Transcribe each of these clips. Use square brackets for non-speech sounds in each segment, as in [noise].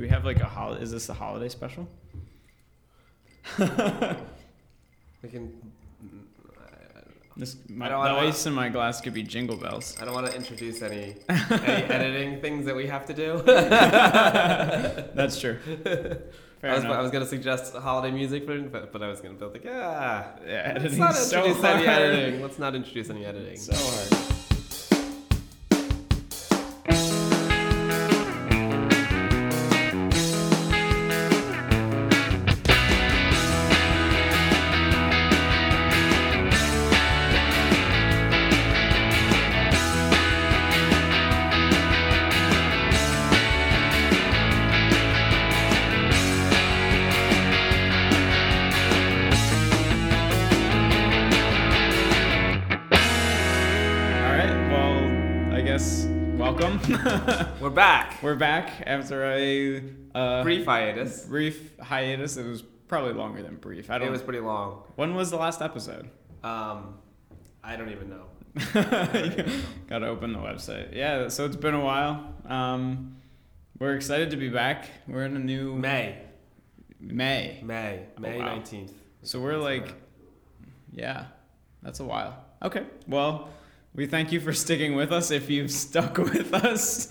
Do we have like a hol? Is this a holiday special? [laughs] We can. Mm, this my, the don't- I don't wanna- ice in my glass could be jingle bells. I don't want to introduce any, [laughs] any editing things that we have to do. [laughs] That's true. I was. I was gonna suggest holiday music, for but, but I was gonna be like, yeah, yeah, let's not so introduce hard. any editing. Let's not introduce any editing. So hard. We're back. After a uh, Brief hiatus. brief hiatus. It was probably longer than brief. I don't. It was pretty long. when was the last episode? Um, I don't even know. [laughs] Got to open the website. Yeah. So it's been a while. Um, we're excited to be back. We're in a new May, May. May, May wow. nineteenth. So we're like, yeah, that's a while. Okay. Well, we thank you for sticking with us if you've stuck [laughs] with us.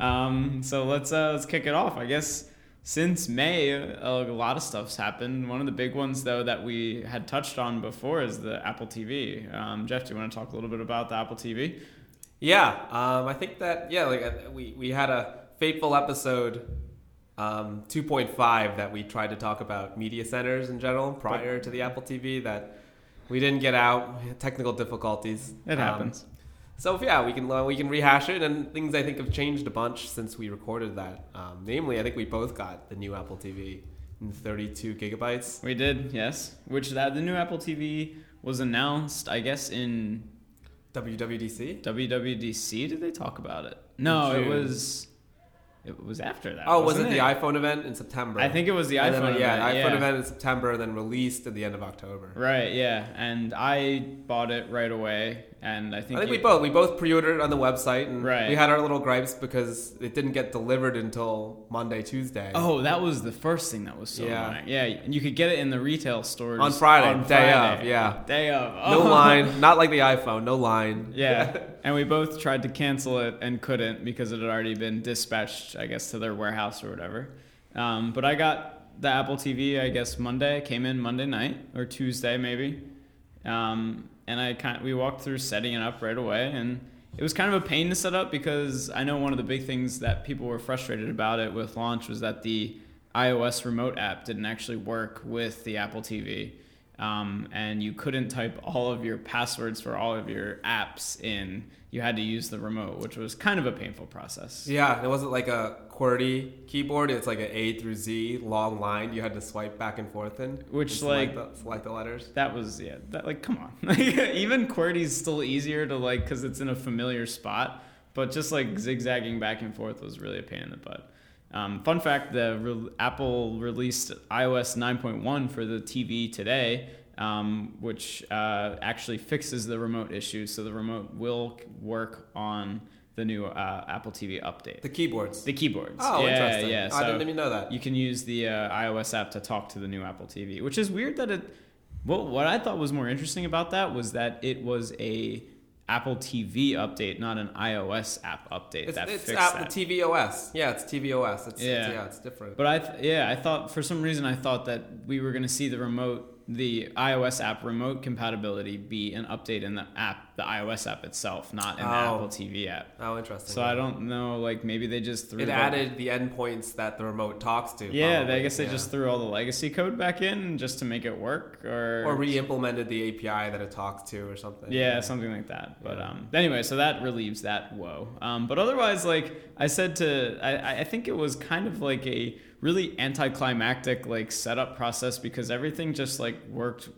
Um, so let's uh, let's kick it off. I guess since May, a lot of stuff's happened. One of the big ones, though, that we had touched on before is the Apple TV. Um, Jeff, do you want to talk a little bit about the Apple TV? Yeah, um, I think that yeah, like uh, we we had a fateful episode, um, two point five that we tried to talk about media centers in general prior to the Apple TV that we didn't get out, technical difficulties. It Um, happens. So yeah, we can uh, we can rehash it, and things I think have changed a bunch since we recorded that. Um, namely, I think we both got the new Apple TV in 32 gigabytes. We did, yes. Which that the new Apple TV was announced, I guess, in WWDC. WWDC. Did they talk about it? No, it was. It was after that. Oh, was wasn't it the iPhone event in September? I think it was the And iPhone. then, yeah, event, iPhone event in September, and then released at the end of October. Right. Yeah, and I bought it right away, and I think. I think we both we both pre-ordered it on the website, and Right. we had our little gripes because it didn't get delivered until Monday, Tuesday. Oh, that was the first thing that was so Yeah. annoying. Yeah, and you could get it in the retail stores On Friday, on day Friday. of, yeah. day of. no Oh. line, [laughs] not like the iPhone, no line. Yeah, and we both tried to cancel it and couldn't because it had already been dispatched, I guess, to their warehouse or whatever. Um, but I got the Apple TV, I guess Monday. Came in Monday night or Tuesday maybe, um, and I kind we walked through setting it up right away, and it was kind of a pain to set up because I know one of the big things that people were frustrated about it with launch was that the iOS remote app didn't actually work with the Apple TV um, and you couldn't type all of your passwords for all of your apps in. You had to use the remote, which was kind of a painful process. Yeah, it wasn't like a QWERTY keyboard. It's like an A through Z long line. You had to swipe back and forth in, Which, select like- the, select the letters. That was yeah. That like come on. [laughs] Even QWERTY's still easier to like because it's in a familiar spot, but just like zigzagging back and forth was really a pain in the butt. Um, fun fact: the re- Apple released iOS 9.1 for the TV today, um, which uh, actually fixes the remote issue. So the remote will work on the new uh, Apple TV update. The keyboards. The keyboards. oh, yeah, interesting. Yeah, I didn't even know that. you can use the uh, iOS app to talk to the new Apple TV, which is weird that it. Well, what I thought was more interesting about that was that it was a Apple TV update, not an iOS app update It's, that it's fixed Apple that. TV OS. Yeah, it's TV OS. It's, Yeah. It's, yeah, it's different. But I, th- yeah, I thought for some reason I thought that we were gonna see the remote, the iOS app remote compatibility be an update in the app, the iOS app itself, not in the Oh. Apple TV app. oh, interesting. So I don't know, like maybe they just threw It the- added the endpoints that the remote talks to. Yeah. I guess they Yeah. just threw all the legacy code back in just to make it work, or or re-implemented the API that it talks to or something. yeah, something like that. But Yeah. um, anyway, so that relieves that woe. Um, but otherwise, like I said to, I, I think it was kind of like a really anticlimactic like setup process because everything just like worked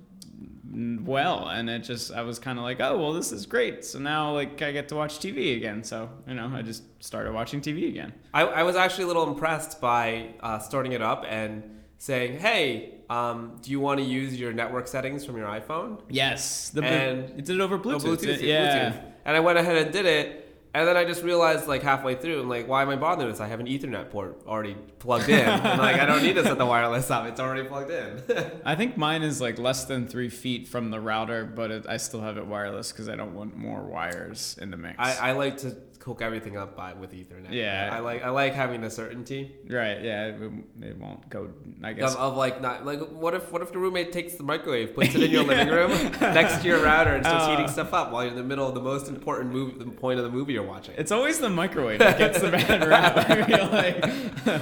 well. And it just i was kind of like oh well this is great. So now like i get to watch tv again. So you know i just started watching tv again. I, I was actually a little impressed by uh, starting it up and saying, "Hey, um, do you want to use your network settings from your iPhone?" yes. The And- it did it over Oh, bluetooth, Bluetooth, yeah. Bluetooth. And I went ahead and did it, And then I just realized like halfway through, I'm like, why am I bothering with this? I have an Ethernet port already plugged in. Like, I don't need to set the wireless up. It's already plugged in. [laughs] I think mine is like less than three feet from the router, but it, I still have it wireless because I don't want more wires in the mix. I, I like to hook everything up by with Ethernet. Yeah. I like I like having the certainty right? Yeah, it, it won't go. I guess. of, of like not like what if what if the roommate takes the microwave, puts it in your [laughs] living room next to your router, and starts Oh. heating stuff up while you're in the middle of the most important movie, the point of the movie you're watching. It's always the microwave that gets the bad rap. [laughs] Like.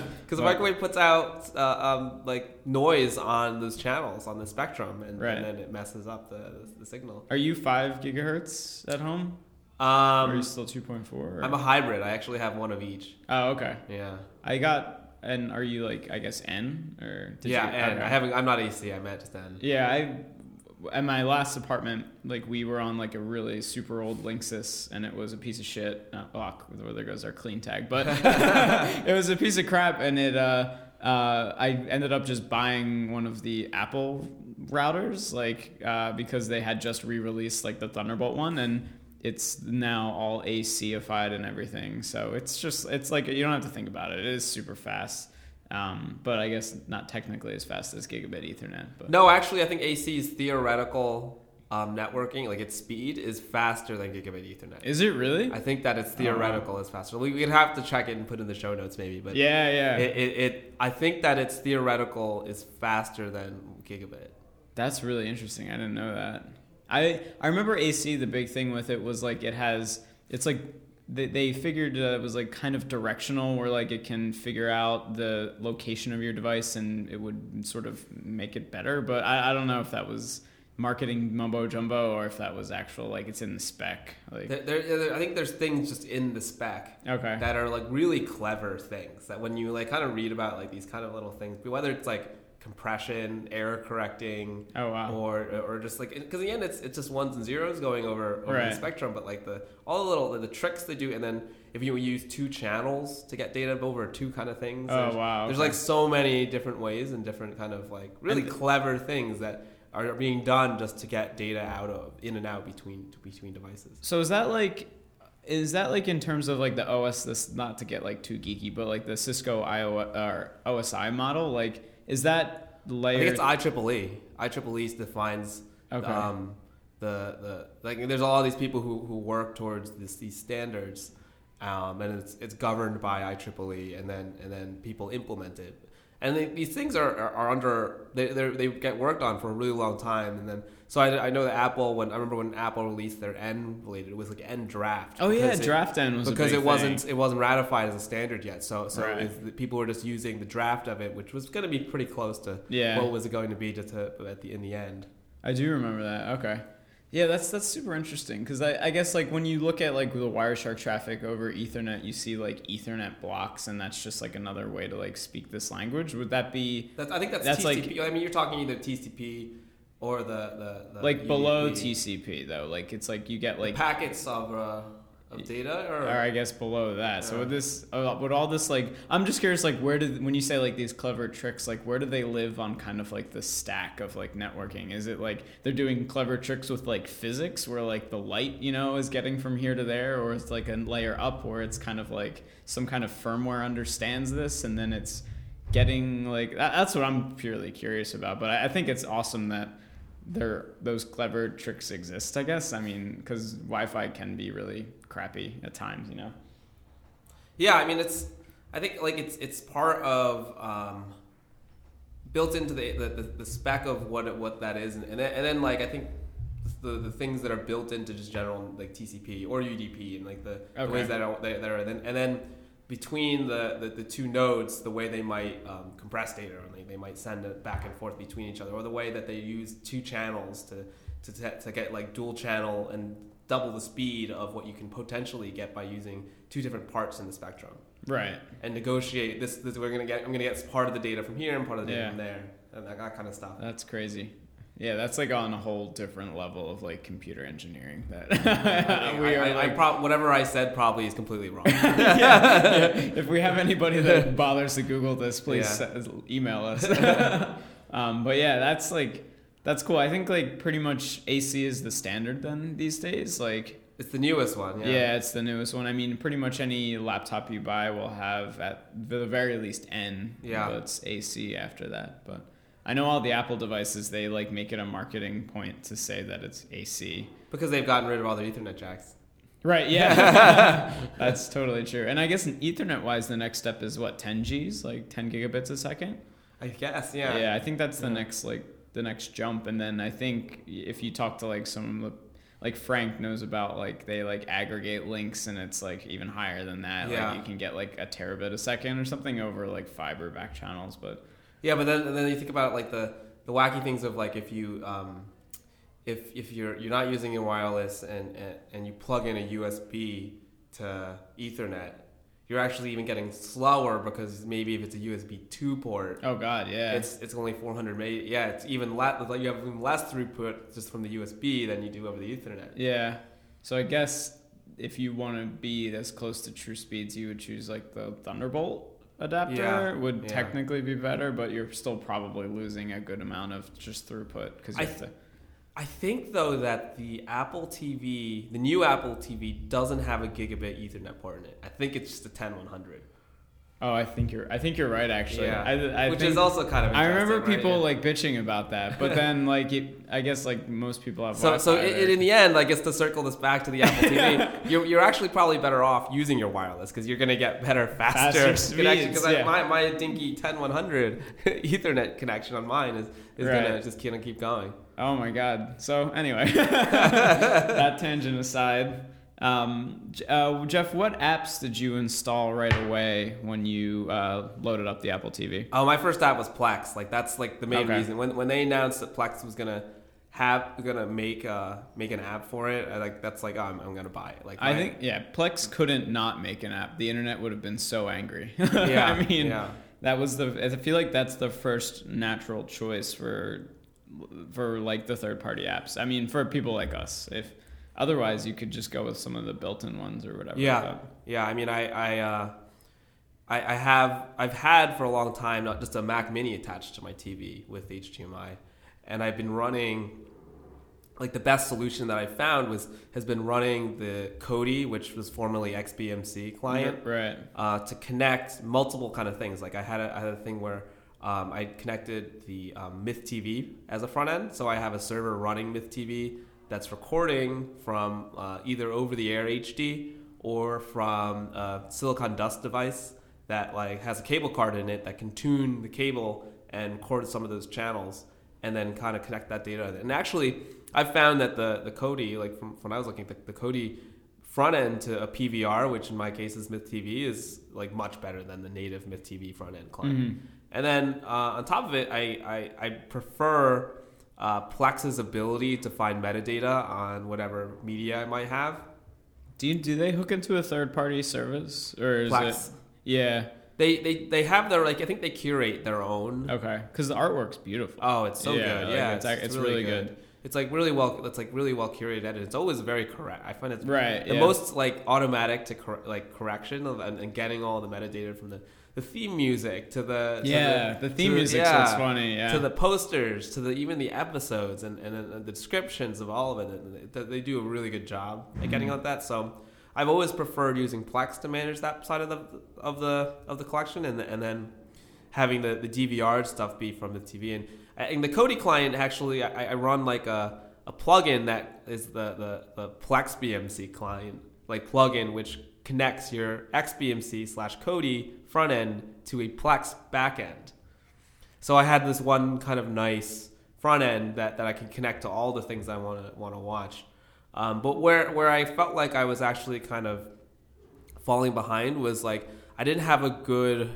[laughs] Because the microwave puts out uh, um, like noise on those channels on the spectrum, and, Right. and then it messes up the, the signal. Are you five gigahertz at home? Or are you Um, still two point four? I'm a hybrid. I actually have one of each. Oh, okay. Yeah. I got. And are you like I guess N or did yeah, you, and okay. I haven't. I'm not AC. I'm at just N. Yeah, I at my last apartment, like we were on like a really super old Linksys, and it was a piece of shit. Uh, oh, well, there goes our clean tag, but [laughs] it was a piece of crap, and it. Uh, uh, I ended up just buying one of the Apple routers, like uh, because they had just re-released like the Thunderbolt one, and it's now all ACified and everything. So it's just it's like you don't have to think about it. It is super fast. Um, but I guess not technically as fast as gigabit Ethernet. But No, actually, I think AC's theoretical um, networking, like its speed, is faster than gigabit Ethernet. is it really? I think that it's theoretical is faster. We would have to check it and put in the show notes maybe, but Yeah, yeah. it, it, it I think that its theoretical is faster than gigabit. That's really interesting. I didn't know that. I I remember AC. The big thing with it was like it has. It's like they, they figured uh, it was like kind of directional, where like it can figure out the location of your device and it would sort of make it better. But I, I don't know if that was marketing mumbo jumbo or if that was actual like it's in the spec. Like There, there, there- I think there's things just in the spec okay, that are like really clever things that when you like kind of read about like these kind of little things, whether it's like compression, error correcting, oh wow, or or just like because in the end it's it's just ones and zeros going over, over Right. the spectrum but like the all the little the tricks they do and then if you use two channels to get data over two kind of things Oh, there's, wow, there's like so many different ways and different kind of like really And- clever things that are being done just to get data out of in and out between between devices. So is that like is that like in terms of like the OS this not to get like too geeky, but like the Cisco IO or OSI model, like is that layer I think it's IEEE IEEE defines Okay. um, the the like there's all these people who, who work towards this, these standards um, and it's it's governed by IEEE and then and then people implement it and they, these things are, are, are under they they're- get worked on for a really long time and then so I, I know that Apple when I remember when Apple released their N related it was like N draft Oh yeah, it- draft N was because it wasn't thing. it wasn't ratified as a standard yet so so Right. people were just using the draft of it which was going to be pretty close to Yeah. what was it going to be just to, at the in the end I do remember that. Okay. Yeah, that's that's super interesting because I, I guess like when you look at like the Wireshark traffic over Ethernet, you see like Ethernet blocks, and that's just like another way to like speak this language. Would that be That's, I think that's, That's like- TCP. I mean, you're talking either TCP or the the, the like below TCP though? Like it's like you get like packets of uh, of data, or, or I guess below that. So would this, uh, would all this like, I'm just curious, like where did when you say like these clever tricks, like where do they live on kind of like the stack of like networking? Is it like they're doing clever tricks with like physics, where like the light, you know, is getting from here to there, or it's like a layer up where it's kind of like some kind of firmware understands this, and then it's getting like that, that's what I'm purely curious about. But I, I think it's awesome that there those clever tricks exist. I guess I mean because Wi-Fi can be really crappy at times, you know. yeah. I mean, it's I think like it's it's part of um, built into the, the, the, spec of what it, what that is, and, and then, and then like I think the, the things that are built into just general like TCP or UDP and like the, the ways that are that, are then and then between the, the, the two nodes, the way they might um, compress data, or they, they might send it back and forth between each other, or the way that they use two channels to, to, to get like dual channel and double the speed of what you can potentially get by using two different parts in the spectrum Right. and negotiate this, this we're gonna get I'm gonna get part of the data from here and part of the data Yeah. from there and that, that kind of stuff. That's crazy. Yeah, that's like on a whole different level of like computer engineering. That [laughs] I, we are. I, I like- prob- whatever I said probably is completely wrong. yeah, [laughs] yeah. If we have anybody that bothers to Google this, please Yeah. email us. [laughs] um, but yeah, that's like that's cool. I think like pretty much AC is the standard then these days. Like It's the newest one. Yeah. Yeah. it's the newest one. I mean, pretty much any laptop you buy will have at the very least N. Yeah. It's AC after that. But I know all the Apple devices they like make it a marketing point to say that it's AC. Because they've gotten rid of all their Ethernet jacks. Right. Yeah. [laughs] [laughs] That's totally true. And I guess Ethernet wise, the next step is what 10 Gs, like 10 gigabits a second. I guess. Yeah. Yeah, I think that's the Yeah. next like the next jump, and then I think if you talk to like some of the like Frank knows about like they like aggregate links and it's like even higher than that. Yeah. Like you can get like a terabit a second or something over like fiber back channels, but Yeah, but then then you think about like the the wacky things of like if you um, if if you're you're not using your wireless and, and and you plug in a USB to Ethernet, you're actually even getting slower because maybe if it's a USB two port, oh god, yeah. it's it's only 400 meg. Yeah, it's even less. Like you have even less throughput just from the USB than you do over the Ethernet. yeah. So I guess if you want to be as close to true speeds, you would choose like the Thunderbolt adapter Yeah, would yeah. technically be better, but you're still probably losing a good amount of just throughput because you I have to. I think though that the Apple TV, the new Apple TV, doesn't have a gigabit Ethernet port in it. I think it's just a 10100. Oh, I think you're. I think you're right. Actually, Yeah. I, I which think, is also kind of. I remember right? people Yeah. like bitching about that, but then [laughs] like it, I guess like most people have. So, so Wi-Fi, i right? in the end, I guess to circle this back to the Apple TV, [laughs] you're, you're actually probably better off using your wireless because you're going to get better, faster, Faster connection. Because yeah. my, my dinky 10100 [laughs] Ethernet connection on mine is, is Right. going to just kind of keep going. Oh my god. So anyway, [laughs] [laughs] that tangent aside, um, uh, Jeff, what apps did you install right away when you uh, loaded up the Apple TV? Oh, my first app was Plex. Like that's like the main Okay. reason when when they announced that Plex was gonna have gonna make uh make an app for it. I like that's like oh, I'm, I'm gonna buy it. Like I my- think yeah, Plex couldn't not make an app. The internet would have been so angry. [laughs] yeah, I mean, yeah. that was the. I feel like that's the first natural choice for for like the third party apps. I mean, for people like us, if otherwise you could just go with some of the built-in ones or whatever. Yeah, but- yeah. I mean, I I, uh, I I have I've had for a long time not just a Mac Mini attached to my TV with HDMI, and I've been running. Like the best solution that I found was has been running the Kodi, which was formerly XBMC client, Right. uh, to connect multiple kind of things. Like I had a, I had a thing where um, I connected the um, Myth TV as a front end, so I have a server running Myth TV that's recording from uh, either over the air HD or from a silicon dust device that like has a cable card in it that can tune the cable and record some of those channels and then kind of connect that data. And actually, I found that the the Kodi, like from when I was looking, the, the front end to a PVR, which in my case is Myth TV, is like much better than the native Myth TV front end client. Mhm. And then uh, on top of it, I, I, I prefer uh, Plex's ability to find metadata on whatever media I might have. Do you, do they hook into a third party service or is Plex. it? Yeah. They, they, they have their, like, I think they curate their own. Okay. Because the artwork's beautiful. Oh, it's so Yeah, good. like, Yeah, it's ac- it's really good. It's like really well. It's like really well curated. Edit. It's always very correct. I find it's Right. the yeah. most like automatic to cor- like correction of, and, and getting all the metadata from the, the theme music to the to Yeah, the theme to- music's yeah, funny. Yeah. to the posters to the even the episodes and, and, and the descriptions of all of it. They, they do a really good job at Mm-hmm. getting at that. So I've always preferred using Plex to manage that side of the of the of the collection, and and then having the, the DVR stuff be from the TV. And, and the Kodi client actually, I, I run like a, a plugin that is the, the, the Plex BMC client, like plugin which connects your XBMC slash Kodi front end to a Plex back end. So I had this one kind of nice front end that, that I can connect to all the things I want to want to watch. Um, but where where I felt like I was actually kind of falling behind was like I didn't have a good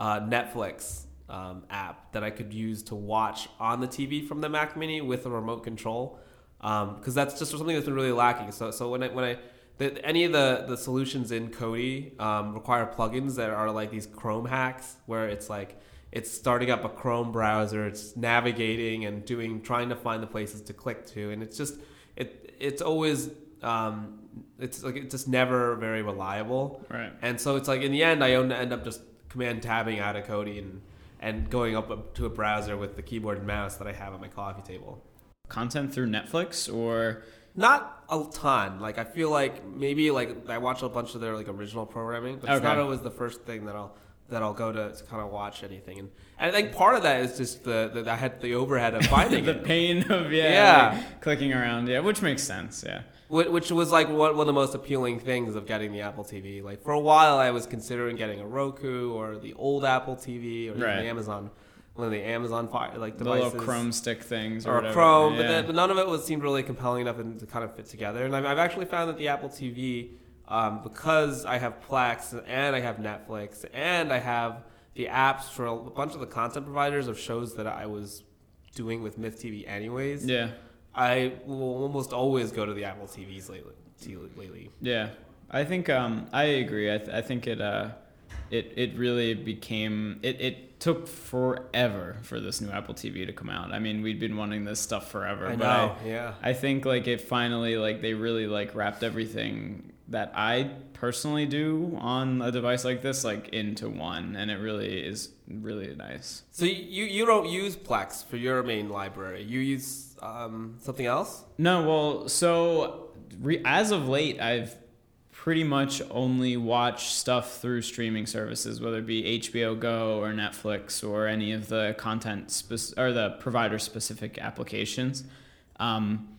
uh, Netflix um, app that I could use to watch on the TV from the Mac Mini with a remote control because that's just something that's been really lacking. So so when I when I the, any of the, the solutions in Kodi um, require plugins that are like these Chrome hacks where it's like it's starting up a Chrome browser, it's navigating and doing trying to find the places to click to, and it's just it it's always um, it's like it's just never very reliable. right. And so it's like in the end, I end up just command tabbing out of Kodi and and going up to a browser with the keyboard and mouse that I have on my coffee table. Content through Netflix or Not a ton. Like I feel like maybe like I watch a bunch of their like original programming, but it's Okay. not always the first thing that I'll that I'll go to, to kind of watch anything. And, and I think part of that is just the, the I had the overhead of [laughs] finding the it. pain of yeah, Yeah. like, clicking around, yeah, which makes sense, yeah. Wh- which was like one, one of the most appealing things of getting the Apple TV. Like for a while, I was considering getting a Roku or the old Apple TV or Right. the Amazon, one of the Amazon fire like The little Chrome stick things or, or whatever. Chrome, but, then, but none of it was seemed really compelling enough and to kind of fit together. And I've, I've actually found that the Apple TV, um, because I have Plex and I have Netflix and I have the apps for a bunch of the content providers of shows that I was doing with Myth TV anyways. yeah. I will almost always go to the Apple TVs lately. Lately, Yeah, I think um, I agree. I, th- I think it uh, it it really became it, it took forever for this new Apple TV to come out. I mean, we'd been wanting this stuff forever. I but know. yeah. I think like it finally like they really like wrapped everything that I personally do on a device like this like into one, and it really is really nice. So you you don't use Plex for your main library. You use um, something else. No, well, so re- as of late, I've pretty much only watch stuff through streaming services, whether it be HBO Go or Netflix or any of the content spec- or the provider specific applications. Um,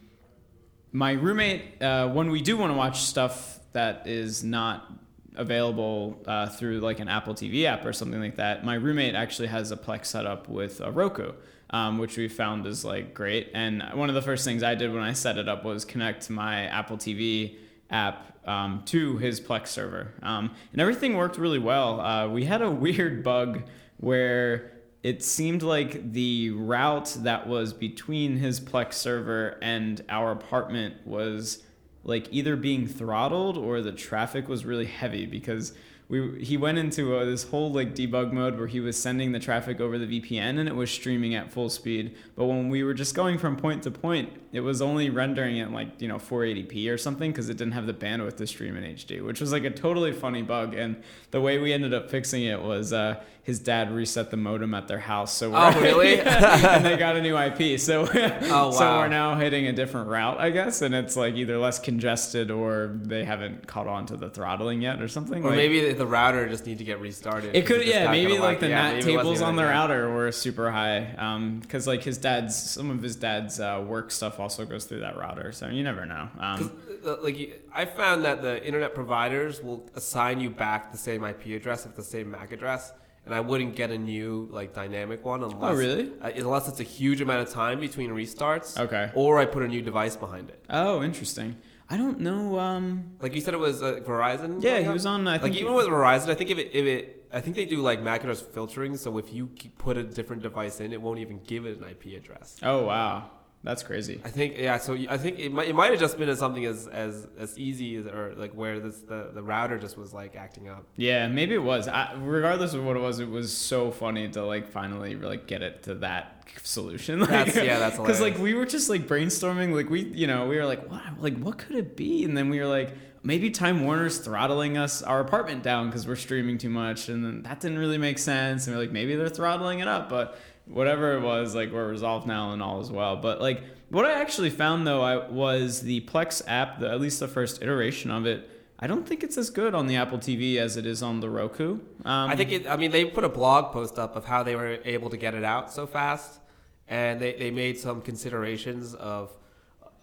my roommate, uh, when we do want to watch stuff that is not available uh, through like an Apple TV app or something like that, my roommate actually has a Plex setup with a Roku, um, which we found is like great. And one of the first things I did when I set it up was connect to my Apple TV app um, to his Plex server, um, and everything worked really well. Uh, we had a [laughs] weird bug where it seemed like the route that was between his Plex server and our apartment was like either being throttled or the traffic was really heavy because we he went into uh this whole like debug mode where he was sending the traffic over the VPN and it was streaming at full speed but when we were just going from point to point it was only rendering at like you know 480p or something because it didn't have the bandwidth to stream in HD which was like a totally funny bug and the way we ended up fixing it was uh, his dad reset the modem at their house so we're, Oh, [laughs] really? [laughs] and they got a new IP so Oh, [laughs] so we're now hitting a different route I guess and it's like either less congested or they haven't caught on to the throttling yet or something Or like, maybe the, router just need to get restarted. it could, yeah. Maybe like the. Yeah, NAT maybe it wasn't tables on the router were super high, um, because like his dad's, some of his dad's uh, work stuff also goes through that router. So you never know. Um, 'Cause, uh, like I found that the internet providers will assign you back the same IP address with the same MAC address, and I wouldn't get a new like dynamic one unless Oh, really? uh, unless it's a huge amount of time between restarts. Okay. Or I put a new device behind it. oh, interesting. I don't know. Um, Like you said, it was uh, Verizon. yeah, he was on. I like think even with Verizon, I think if it if it I think they do like MAC address filtering, so if you put a different device in, it won't even give it an IP address. Oh wow, that's crazy. I think yeah. So I think it might it might have just been as something as as as easy as or like where this the the router just was like acting up. Yeah, maybe it was. I, regardless of what it was, it was so funny to like finally like get it to that solution. [laughs] Like, That's- yeah, that's because like we were just like brainstorming. Like we, you know, we were like, what, like what could it be? And then we were like, maybe Time Warner's throttling us our apartment down because we're streaming too much, and then that didn't really make sense. And we're like, maybe they're throttling it up, but whatever it was, like we're resolved now and all is well. But like what I actually found though, I was the Plex app, the, at least the first iteration of it. I don't think it's as good on the Apple TV as it is on the Roku. Um, I think it. I mean, they put a blog post up of how they were able to get it out so fast, and they, they made some considerations of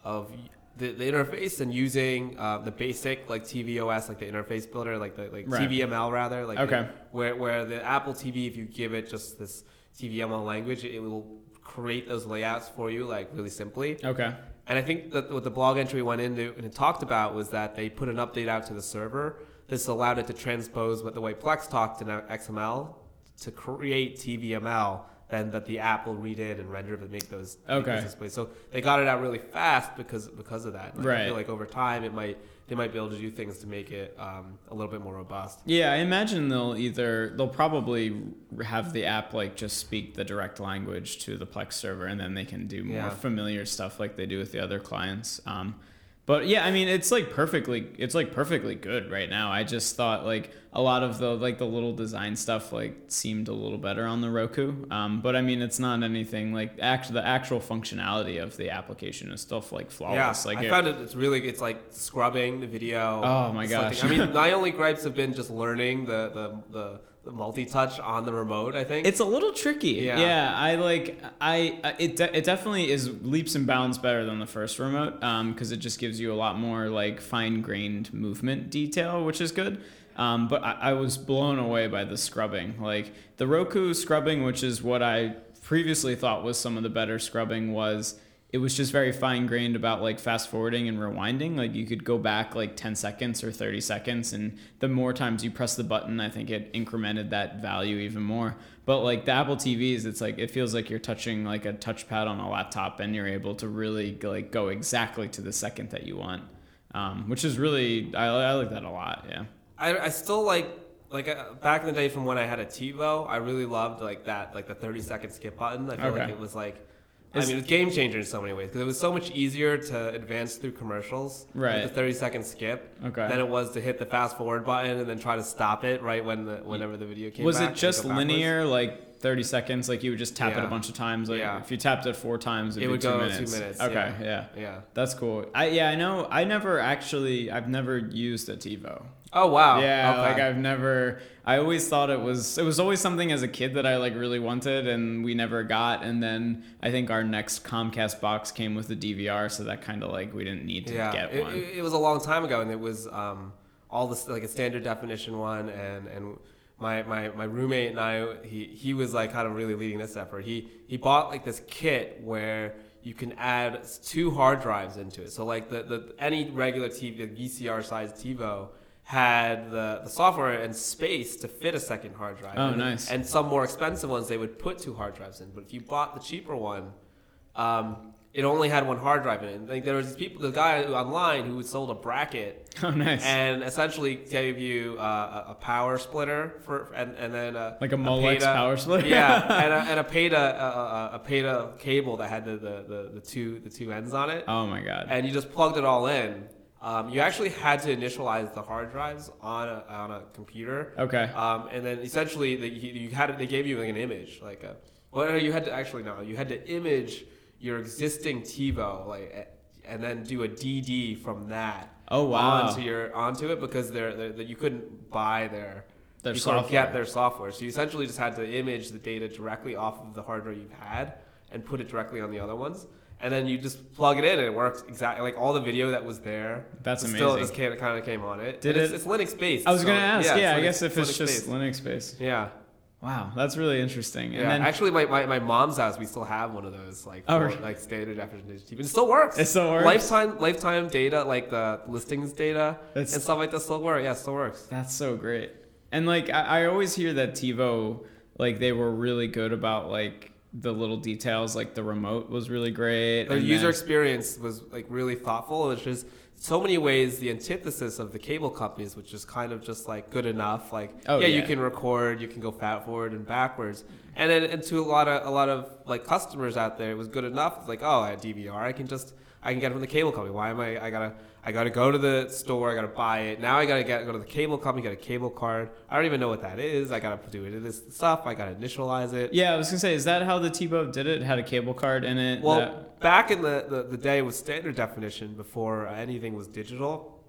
of the, the interface and using uh, the basic like tvOS, like the interface builder, like the like Right. TVML rather, like Okay. the- where where the Apple TV, if you give it just this TVML language, it will create those layouts for you like really simply. Okay. And I think that what the blog entry went into and it talked about was that they put an update out to the server. This allowed it to transpose what the way Plex talked in XML to create TVML, then that the app will read it and render it and make those, make Okay. those displays. So they got it out really fast because because of that. Like, I Right. feel like over time it might they might be able to do things to make it um, a little bit more robust. Yeah, I imagine they'll either they'll probably have the app like just speak the direct language to the Plex server, and then they can do more Yeah. familiar stuff like they do with the other clients. Um, But yeah, I mean, it's like perfectly, it's like perfectly good right now. I just thought like a lot of the like the little design stuff like seemed a little better on the Roku. Um, but I mean, it's not anything like act the actual functionality of the application is still like flawless. Yeah, like I it- found it. It's really. It's like scrubbing the video. Oh my gosh. I mean, [laughs] my only gripes have been just learning the the the, the multi touch on the remote. I think It's a little tricky. Yeah. Yeah, I like I it de- it definitely is leaps and bounds better than the first remote um because it just gives you a lot more like fine grained movement detail, which is good. Um, but I, I was blown away by the scrubbing. Like the Roku scrubbing, which is what I previously thought was some of the better scrubbing, was it was just very fine grained about like fast forwarding and rewinding. Like you could go back like 10 seconds or 30 seconds, and the more times you press the button, I think it incremented that value even more. But like the Apple TVs, it's like it feels like you're touching like a touchpad on a laptop, and you're able to really like go exactly to the second that you want, um, which is really I, I like that a lot. Yeah. I, I still like like uh, back in the day from when I had a TiVo. I really loved like that like the thirty second skip button. I feel like it was like. I mean, it was game changer in so many ways because it was so much easier to advance through commercials Right. with the 30 second skip Okay. than it was to hit the fast forward button and then try to stop it right when the whenever the video came Was back it just linear, like 30 seconds? Like you would just tap it a bunch of times? Like Yeah. if you tapped it four times, it'd It be would two go minutes. two minutes. Okay, yeah. yeah. Yeah. That's cool. I yeah, I know. I never actually. I've never used a TiVo. Oh wow. Yeah, Okay. like I've never. I always thought it was. It was always something as a kid that I like really wanted, and we never got. And then I think our next Comcast box came with the DVR, so that kind of like we didn't need to yeah. get it, one. it- it was a long time ago, and it was um, all this like a standard definition one, and and my, my, my roommate and I, he, he was like kind of really leading this effort. He he bought like this kit where you can add two hard drives into it. So like the, the any regular TV, VCR sized TiVo had the, the software and space to fit a second hard drive. Oh, and, nice. And some more expensive ones they would put two hard drives in. But if you bought the cheaper one, um, it only had one hard drive in it. Like there was these people, the guy online who sold a bracket [laughs] oh, nice. and essentially gave you uh, a, a power splitter for and, and then a, Like a Molex PATA- power splitter? yeah, [laughs] and a, and a PATA a, a, a PATA cable that had the, the, the, the two the two ends on it, oh my god. and you just plugged it all in. Um, you actually had to initialize the hard drives on a, on a computer. Okay. Um, and then essentially, the, you, had they gave you like an image, like a well, no, you had to actually no, you had to image your existing TiVo, like, and then do a DD from that. Oh, wow. Onto your onto it because they're, they're, that you couldn't buy their Their you software. get their software. So you essentially just had to image the data directly off of the hardware you've had and put it directly on the other ones. And then you just plug it in and it works exactly like all the video that was there. That's amazing. Still, just kind of, kind of came on it. Did it's, it- It's Linux based. I was gonna ask. Yeah, I Linux- guess if it's Linux just based. Linux based. Yeah. Wow, that's really interesting. And Yeah, then actually, my, my, my mom's house, we still have one of those like Oh, like standard definition TV. It still works. It still works? Lifetime lifetime data, like the listings data It's- and stuff like that, still work. Yeah, it still works. That's so great. And like I, I always hear that TiVo, like they were really good about like the little details. Like the remote was really great. The user then- experience was like really thoughtful, which is so many ways the antithesis of the cable companies, which is kind of just like good enough. Like, Oh, yeah, you can record, you can go fat forward and backwards, and then and to a lot of a lot of like customers out there, it was good enough. It's like, oh, I have DVR, I can just I can get it from the cable company. Why am I? I gotta I gotta go to the store, I gotta buy it. Now I gotta get go to the cable company, get a cable card. I don't even know what that is. I gotta do it. This stuff. I gotta initialize it. Yeah, I was gonna say, is that how the TiVo did it? It had a cable card in it. Well, that- back in the, the, the day with standard definition, before anything was digital,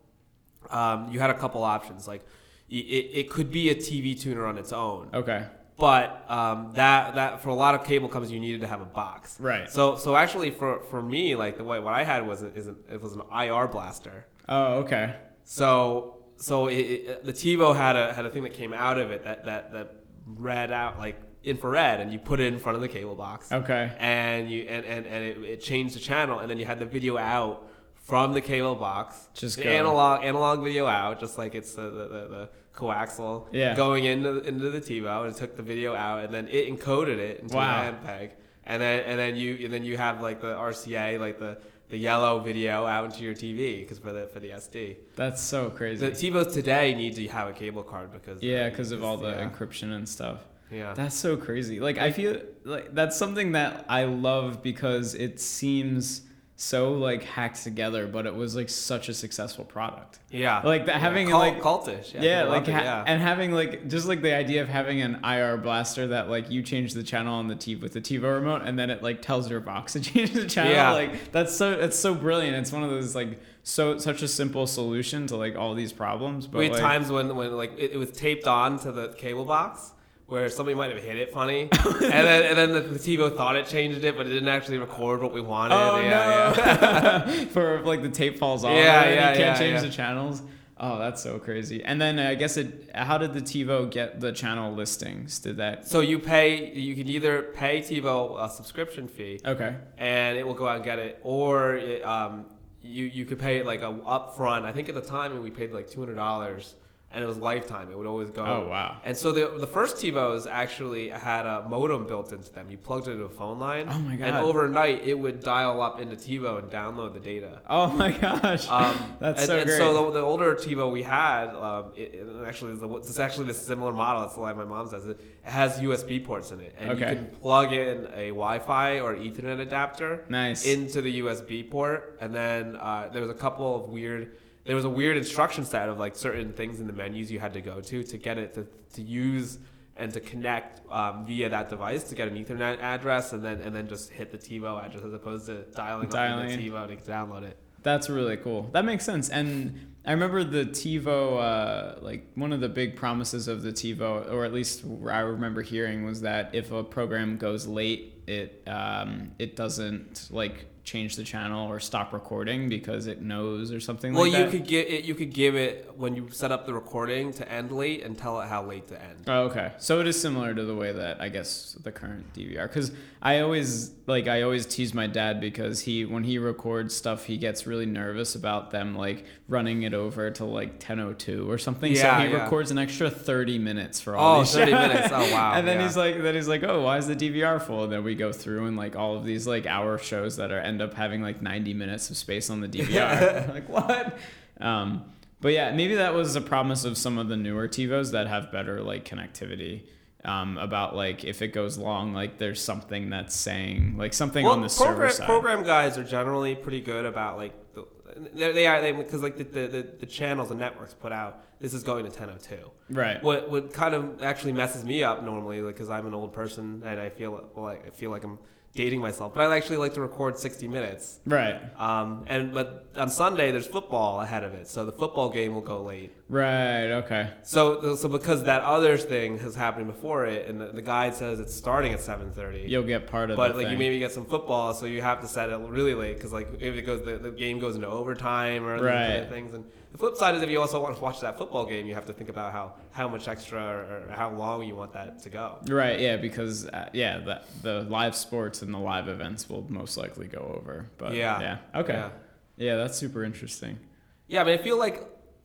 um, you had a couple options. Like, it, it could be a TV tuner on its own, okay. But um, that that for a lot of cable companies, you needed to have a box. Right. So so actually, for, for me, like the way what I had was a, is an, it was an IR blaster. Oh, okay. So so it, it, the TiVo had a had a thing that came out of it that that that read out like infrared, and you put it in front of the cable box Okay. and you and, and, and it, it changed the channel and then you had the video out from the cable box Just the analog analog video out just like it's the, the, the, the coaxial Yeah. going into into the TiVo and it took the video out and then it encoded it into Wow. an MPEG and then and then you and then you have like the RCA like the the yellow video out into your TV because for the for the SD That's so crazy. the TiVos today need to have a cable card because yeah, because of all the yeah. encryption and stuff. yeah That's so crazy. Like I feel like that's something that I love because it seems so like hacked together, but it was like such a successful product. Yeah, Like Yeah, having cult- like cultish. Yeah, yeah, like it, ha- yeah. and having like just like the idea of having an IR blaster that like you change the channel on the TV with the TiVo remote and then it like tells your box to [laughs] change the channel. Yeah. Like that's so it's so brilliant. It's one of those like so such a simple solution to like all these problems. But we had like, times when, when like it, it was taped on to the cable box where somebody might have hit it funny, [laughs] and then and then the, the TiVo thought it changed it, but it didn't actually record what we wanted. Oh yeah, no! yeah. [laughs] [laughs] For if, like the tape falls off, Yeah, and yeah, you can't yeah, change yeah. the channels. Oh, that's so crazy. And then I guess it. How did the TiVo get the channel listings? Did that? So you pay, you can either pay TiVo a subscription fee, Okay. and it will go out and get it, or it, um, you you could pay it like a upfront. I think at the time we paid like two hundred dollars, and it was lifetime. It would always go. Oh wow. And so the the first TiVos actually had a modem built into them. You plugged it into a phone line. Oh my god! And overnight, it would dial up into TiVo and download the data. Oh my gosh. Um, [laughs] That's and, so and great. so the, the older TiVo we had, um, it, it actually is the, it's actually the similar model. That's why my mom says it. It has USB ports in it, and Okay. you can plug in a Wi-Fi or Ethernet adapter Nice. into the USB port, and then uh, there was a couple of weird. There was a weird instruction set of like certain things in the menus you had to go to to get it to, to use and to connect um, via that device to get an Ethernet address, and then and then just hit the TiVo address as opposed to dialing, Dialing the TiVo to download it. That's really cool. That makes sense. And I remember the TiVo, uh, like one of the big promises of the TiVo, or at least I remember hearing, was that if a program goes late, it um, it doesn't like change the channel or stop recording because it knows or something Well, like you could give it. You could give it when you set up the recording to end late and tell it how late to end. Oh, okay. So it is similar to the way that I guess the current DVR. Because I always like I always tease my dad because he when he records stuff he gets really nervous about them like running it over to like 10:02 or something. Yeah, so he yeah. records an extra 30 minutes for all Oh, these 30 shows. [laughs] minutes. Oh, wow, and then yeah. he's like then he's like oh why is the DVR full? And then we go through and like all of these like hour shows that are end up having like 90 minutes of space on the DVR. [laughs] like what? Um, but yeah, maybe that was a promise of some of the newer TiVos that have better like connectivity. Um, about like if it goes long, like there's something that's saying like something on the server program, side. program guys are generally pretty good about like the, they are they because like the, the, the, channels and networks put out this is going to 1002. Right. What what kind of actually messes me up normally because I'm an old person and I feel well I feel like I'm dating myself, but I actually like to record 60 minutes. Right. Um, and but on Sunday there's football ahead of it, so the football game will go late. Right. Okay. So so because that other thing has happening before it, and the, the guide says it's starting at 7:30. You'll get part of it. But like thing. you maybe get some football, so you have to set it really late because like if it goes the, the game goes into overtime or Right. things. And the flip side is if you also want to watch that football game, you have to think about how how much extra or, how long you want that to go. Right, yeah, because uh, yeah, the the live sports and the live events will most likely go over. But Yeah. yeah, okay, Yeah. yeah, that's super interesting. Yeah, I mean, I feel like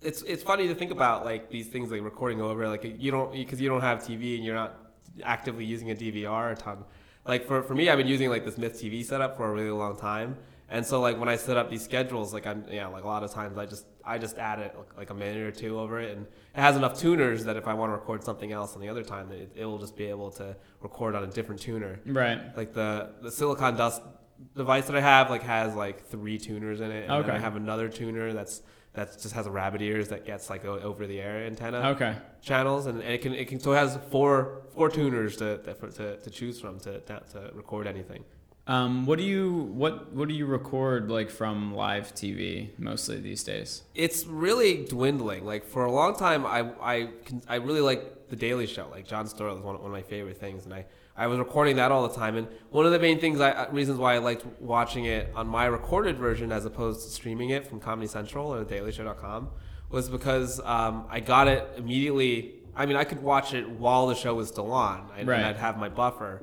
it's it's funny to think about like these things like recording over like you don't because you don't have TV and you're not actively using a DVR a ton. Like for for me, I've been using like this Myth TV setup for a really long time, and so like when I set up these schedules, like I'm yeah, like a lot of times I just I just add it like a minute or two over it, and it has enough tuners that if I want to record something else on the other time, it, it will just be able to record on a different tuner. Right, like the the silicon dust device that I have like has like three tuners in it, and then I have another tuner that's that just has a rabbit ears that gets like over the air antenna okay, channels, and, and it can it can so it has four four tuners to to, to choose from to to record anything. Um, what do you what what do you record like from live TV mostly these days? It's really dwindling. Like for a long time, I I can, I really like the Daily Show. Like Jon Stewart was one, one of my favorite things, and I. I was recording that all the time, and one of the main things, I, reasons why I liked watching it on my recorded version as opposed to streaming it from Comedy Central or DailyShow.com was because um, I got it immediately. I mean, I could watch it while the show was still on, and, Right. and I'd have my buffer,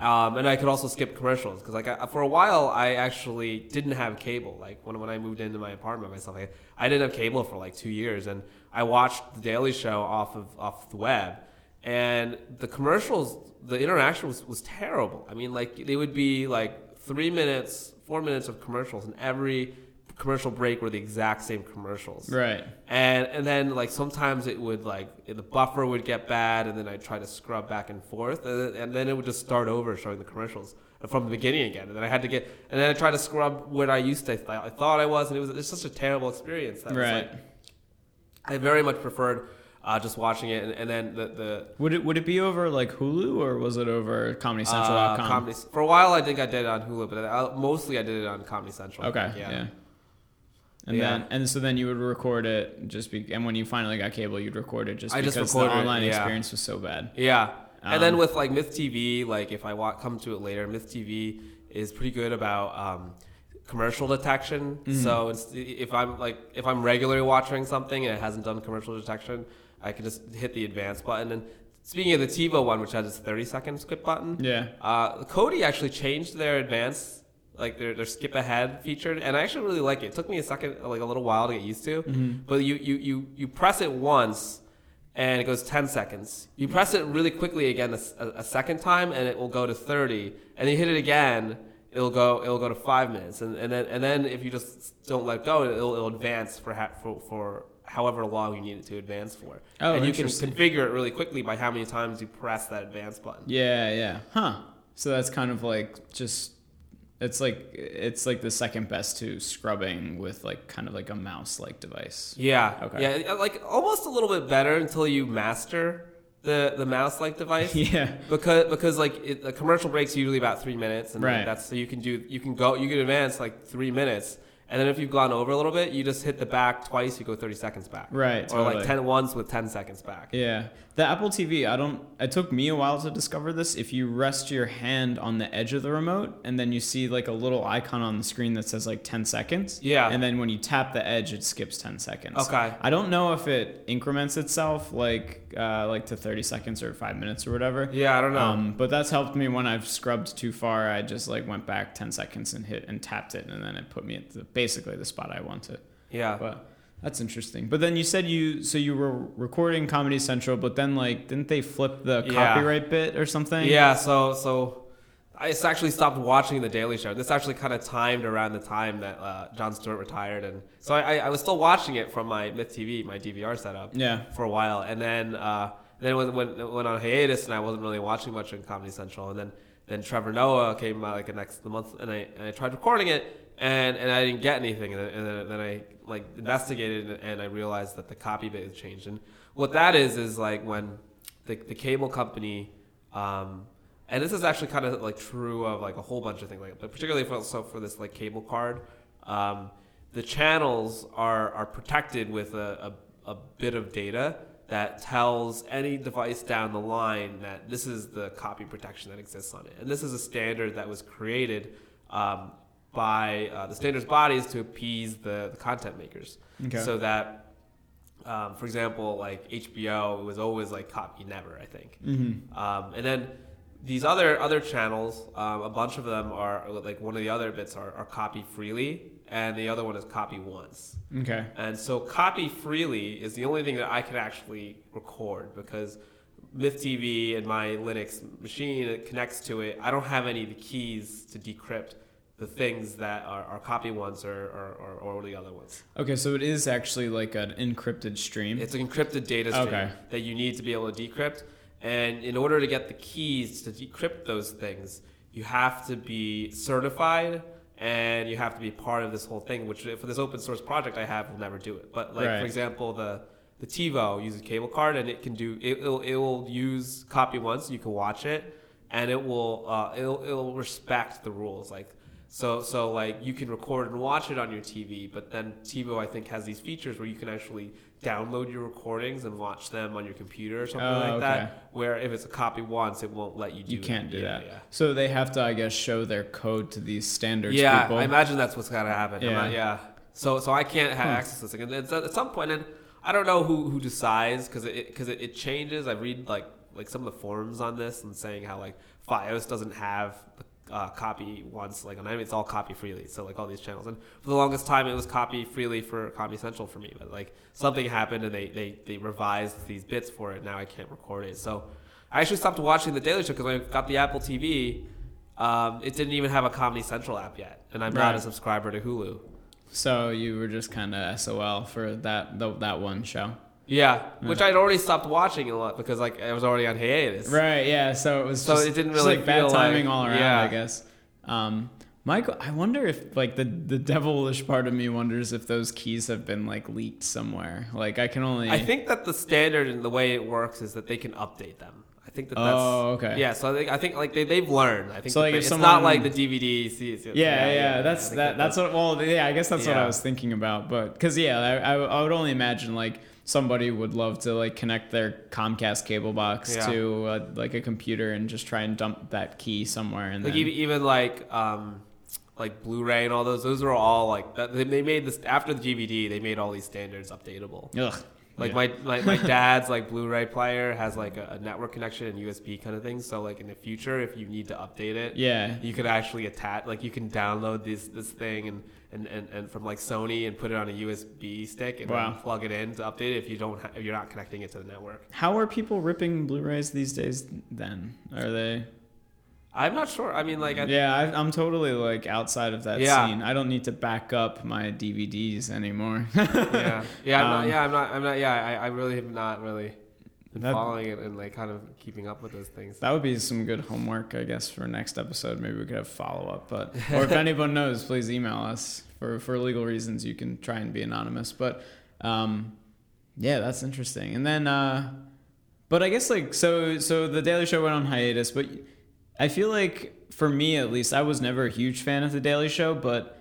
um, and I could also skip commercials because, like, I, for a while, I actually didn't have cable. Like when when I moved into my apartment myself, I, I didn't have cable for like two years, and I watched the Daily Show off of off the web, and the commercials, the interaction was was terrible. I mean, like they would be like three minutes, four minutes of commercials, and every commercial break were the exact same commercials. Right. And and then like sometimes it would like the buffer would get bad, and then I'd try to scrub back and forth, and then, and then it would just start over showing the commercials from the beginning again. And then I had to get, and then I tried to scrub what I used to th- I thought I was, and it was it's such a terrible experience. That Right. like, I very much preferred uh, just watching it, and, and then the the Would it would it be over like Hulu or was it over Comedy Central? uh, comedy. For a while, I think I did it on Hulu, but I, mostly I did it on Comedy Central. Okay. think, Yeah. And Yeah. then and so then you would record it just be and when you finally got cable you'd record it just I because just the it, online yeah. experience was so bad. Yeah. and then Um, with like Myth TV, like if I wa- come to it later, Myth TV is pretty good about um, commercial detection. Mhm. So it's, if I'm like if I'm regularly watching something and it hasn't done commercial detection, I can just hit the advanced button. And speaking of the TiVo one, which has its 30 second skip button, Yeah. uh, Kodi actually changed their advanced, like their, their skip ahead feature, and I actually really like it. It took me a second, like a little while to get used to, Mhm. but you, you, you, you press it once and it goes 10 seconds. You press it really quickly again a second time and it will go to 30, and you hit it again, it'll go it'll go to five minutes, and, and then and then if you just don't let go, it'll, it'll advance for, ha- for for however long you need it to advance for. Oh, and you can configure it really quickly by how many times you press that advance button. Yeah, yeah. Huh. So that's kind of like just it's like it's like the second best to scrubbing with like kind of like a mouse like device. Yeah. Okay. Yeah, like almost a little bit better until you master the the mouse like device. [laughs] yeah. Because because like it, the commercial breaks usually about three minutes, and Right. that's so you can do you can go you can advance like three minutes, and then if you've gone over a little bit, you just hit the back twice, you go thirty seconds back, Right. or like ten once with ten seconds back. Yeah. The Apple TV, I don't it took me a while to discover this. If you rest your hand on the edge of the remote and then you see like a little icon on the screen that says like 10 seconds. Yeah. And then when you tap the edge it skips 10 seconds. Okay. I don't know if it increments itself like uh, like to 30 seconds or 5 minutes or whatever. Yeah, I don't know. Um, but that's helped me when I've scrubbed too far. I just like went back 10 seconds and hit and tapped it and then it put me at the, basically the spot I want wanted. yeah. But that's interesting. But then you said you so you were recording Comedy Central, but then like didn't they flip the Yeah. copyright bit or something? Yeah, so so I actually stopped watching the Daily Show. This actually kind of timed around the time that uh, Jon Stewart retired, and so I, I, I was still watching it from my MythTV, my DVR setup, Yeah. for a while, and then uh, then when when it went on hiatus, and I wasn't really watching much on Comedy Central, and then then Trevor Noah came out like the next month, and I and I tried recording it, and and I didn't get anything, and then, and then, I like investigated, and I realized that the copy bit had changed, and what that is is like when the the cable company. Um, and this is actually kind of like true of like a whole bunch of things, like but particularly for so for this like cable card, um, the channels are are protected with a, a, a bit of data that tells any device down the line that this is the copy protection that exists on it, and this is a standard that was created um, by uh, the standards bodies to appease the, the content makers, Okay. so that. Um, for example, like HBO was always like copy never, I think. Mm-hmm. Um, and then these other other channels, um, a bunch of them are like one of the other bits are, are copy freely, and the other one is copy once. Okay. And so copy freely is the only thing that I can actually record because MythTV and my Linux machine it connects to it. I don't have any of the keys to decrypt the things that are, are copy ones or, or, or, or the other ones. Okay, so it is actually like an encrypted stream. It's an encrypted data stream Okay. that you need to be able to decrypt. And in order to get the keys to decrypt those things, you have to be certified and you have to be part of this whole thing, which for this open source project I have will never do it. But like Right. for example, the the TiVo uses cable card and it can do it will it will use copy once, you can watch it, and it will uh, it'll it'll respect the rules. Like so so like you can record and watch it on your TV, but then TiVo I think has these features where you can actually download your recordings and watch them on your computer or something Oh, like okay. that. Where if it's a copy once, it won't let you do. That. You can't do Yeah, that. Yeah. So they have to, I guess, show their code to these standards Yeah, people. I imagine that's what's gotta happen. Yeah. not- yeah. So so I can't have access to this thing. And it's at some point, and I don't know who who decides because it because it, it changes. I read like like some of the forums on this and saying how like FiOS doesn't have the uh, copy once like on I mean, it's all copy freely. So like all these channels, and for the longest time it was copy freely for Comedy Central for me. But like something happened and they they they revised these bits for it. Now I can't record it. So I actually stopped watching the Daily Show because I got the Apple TV. Um, it didn't even have a Comedy Central app yet, and I'm not Right. a subscriber to Hulu. So you were just kind of SOL for that the, that one show. Yeah, which I'd already stopped watching a lot because like I was already on hiatus. Right. Yeah. So it was. So just, it didn't really like bad timing like- all around. yeah. I guess. Um, Michael, I wonder if like the the devilish part of me wonders if those keys have been like leaked somewhere. Like I can only. I think that the standard and the way it works is that they can update them. I think that that's Oh, okay. Yeah, so I think, I think like they they've learned. I think So, like, they- if it's not like the DVD. sees it. Yeah, yeah, I that's that. That's what. Well, yeah, I guess that's what I was thinking about. But because yeah, I, I, I would only imagine like somebody would love to like connect their Comcast cable box Yeah. to uh, like a computer and just try and dump that key somewhere and like then, even, even like um like Blu-ray and all those. Those are all like they they made this after the DVD. They made all these standards updatable. Ugh. Like Yeah. my, my, my [laughs] dad's like Blu-ray player has like a, a network connection and USB kind of thing. So like in the future, if you need to update it, Yeah. you could actually attach like you can download this this thing and and, and, and from like Sony and put it on a USB stick and Wow. then plug it in to update it if you don't ha- if you're not connecting it to the network. How are people ripping Blu-rays these days? Then are they? I'm not sure. I mean, like, I, Yeah, I, I'm totally like outside of that Yeah. scene. I don't need to back up my DVDs anymore. [laughs] yeah, yeah, I'm not, Um, yeah, I'm not, I'm not, yeah, I, I really have not really been That- following it and like kind of keeping up with those things. That would be some good homework, I guess, for next episode. Maybe we could have follow up. But or if anyone knows, please email us. For for legal reasons, you can try and be anonymous. But um, yeah, that's interesting. And then, uh, but I guess like so so the Daily Show went on hiatus, but I feel like for me at least, I was never a huge fan of the Daily Show, but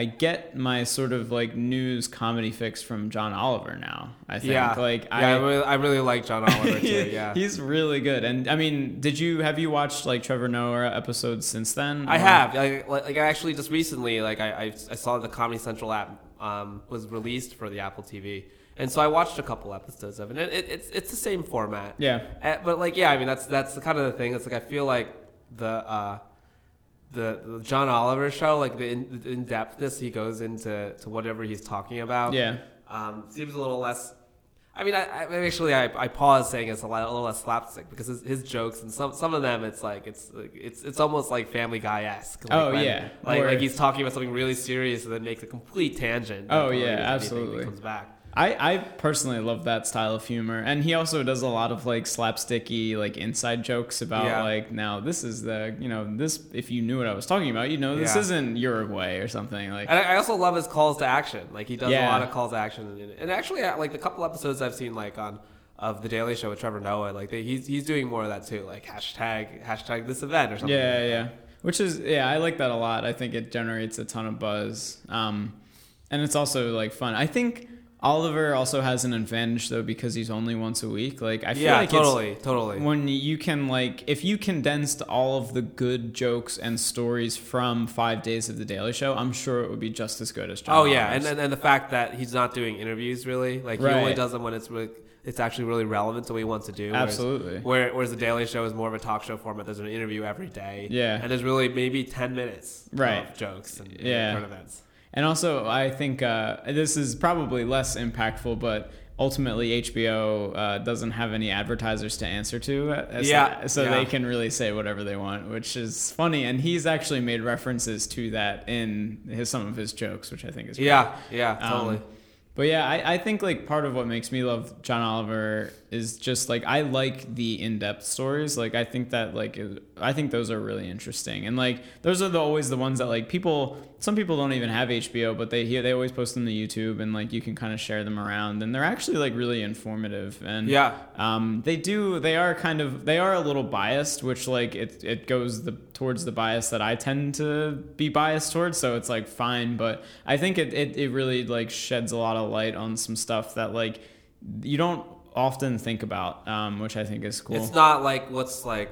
I get my sort of like news comedy fix from John Oliver now. I think yeah, like yeah, I, really, I really like John Oliver too. [laughs] Yeah, he's really good. And I mean, did you have you watched like Trevor Noah episodes since then? I Or- have like, like like, I actually just recently like I, I, I saw the Comedy Central app um, was released for the Apple TV, and so I watched a couple episodes of it. And it, it's it's the same format. Yeah. Uh, but like yeah, I mean that's that's the kind of the thing. It's like I feel like the uh, the, the John Oliver show, like the in, in depthness he goes into to whatever he's talking about. Yeah. um, seems a little less. I mean, I, I actually I, I pause saying it's a, lot, a little less slapstick because his, his jokes and some some of them it's like it's like, it's it's almost like Family Guy esque. Like Oh, when- yeah. like Or- like he's talking about something really serious and then makes a complete tangent. Oh, yeah, totally does anything when absolutely. Comes back. I, I personally love that style of humor. And he also does a lot of like slapsticky, like inside jokes about Yeah. like, now this is the, you know, this, if you knew what I was talking about, you know, this Yeah. isn't Uruguay or something. Like, And I also love his calls to action. Like he does Yeah. a lot of calls to action, and, and actually, uh, like the couple episodes I've seen, like on of the Daily Show with Trevor Noah, like they, he's he's doing more of that too, like hashtag hashtag this event or something. Yeah, like yeah. Which is yeah, I like that a lot. I think it generates a ton of buzz. Um, and it's also like fun. I think Oliver also has an advantage though because he's only once a week. Like I feel yeah, like totally, totally. when you can like if you condensed all of the good jokes and stories from five days of the Daily Show, I'm sure it would be just as good as John. Oh yeah, and, and and the fact that he's not doing interviews really, like he only does them when it's really, it's actually really relevant to what he wants to do. whereas- Absolutely. Where, whereas the Daily Show is more of a talk show format. There's an interview every day. Yeah. And there's really maybe ten minutes Right. of jokes and and Yeah. current events. And also, I think uh, this is probably less impactful, but ultimately HBO uh, doesn't have any advertisers to answer to, uh, Yeah, so yeah. they can really say whatever they want, which is funny. And he's actually made references to that in his some of his jokes, which I think is great. Yeah, yeah, Um, totally. But yeah, I, I think like part of what makes me love John Oliver is just like I like the in-depth stories. Like I think that like it- I think those are really interesting, and like those are the always the ones that like people. Some people don't even have HBO, but they here they always post them to YouTube, and like you can kind of share them around, and they're actually like really informative. And Yeah. um, they do. They are kind of. They are a little biased, which like it it goes the towards the bias that I tend to be biased towards. So it's like fine, but I think it it, it really like sheds a lot of light on some stuff that like you don't often think about, um, which I think is cool. It's not like what's like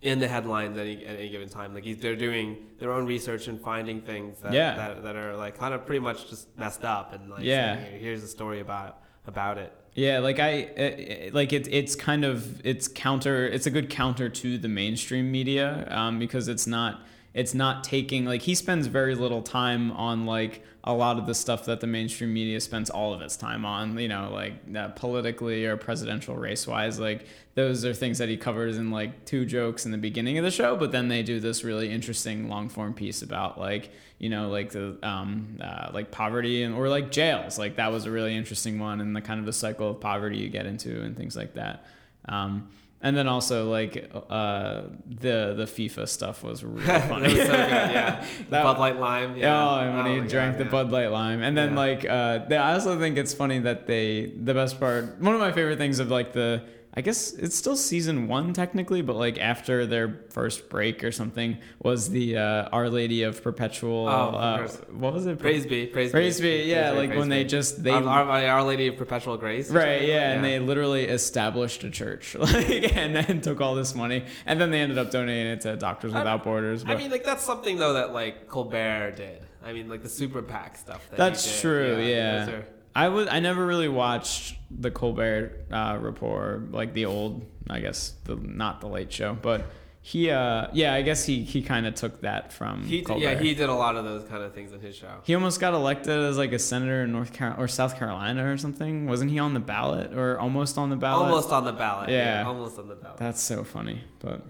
in the headlines at any, at any given time. Like they're doing their own research and finding things that, Yeah. that, that are like kind of pretty much just messed up and like Yeah. saying, here's a story about about it. Yeah, like I it, like it, it's kind of it's counter. It's a good counter to the mainstream media um, because it's not. It's not taking like he spends very little time on like a lot of the stuff that the mainstream media spends all of its time on, you know, like uh, politically or presidential race wise. Like those are things that he covers in like two jokes in the beginning of the show, but then they do this really interesting long form piece about like, you know, like the um, uh, like poverty and or like jails. Like that was a really interesting one and the kind of the cycle of poverty you get into and things like that. Um, and then also like uh, the the FIFA stuff was [laughs] really funny. was so good, yeah. [laughs] The That- Bud Light Lime. Yeah, Yeah. oh, and when Oh he drank God, the yeah. Bud Light Lime, and then Yeah. like, uh, they, I also think it's funny that they the best part. One of my favorite things of like the, I guess it's still season one technically, but like after their first break or something was the uh, Our Lady of Perpetual. Oh, uh, what was it? Praise be, praise, Praise be, yeah, Praise like praise when they just they Our, Our, Lady of Perpetual Grace. Right, something? yeah, and they literally established a church, [laughs] like, and then took all this money, and then they ended up donating it to Doctors I- Without Borders. I mean, like that's something though that like Colbert did. I mean, like the super PAC stuff. That That's true, yeah. are- I was I never really watched the Colbert uh, Report, like the old, I guess, the not the Late Show, but he, uh, yeah, I guess he he kind of took that from He, Colbert. yeah, he did a lot of those kind of things in his show. He almost got elected as like a senator in North Carolina or South Carolina or something. Wasn't he on the ballot or almost on the ballot? Almost on the ballot. Yeah. almost on the ballot. That's so funny. But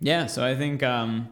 yeah, so I think um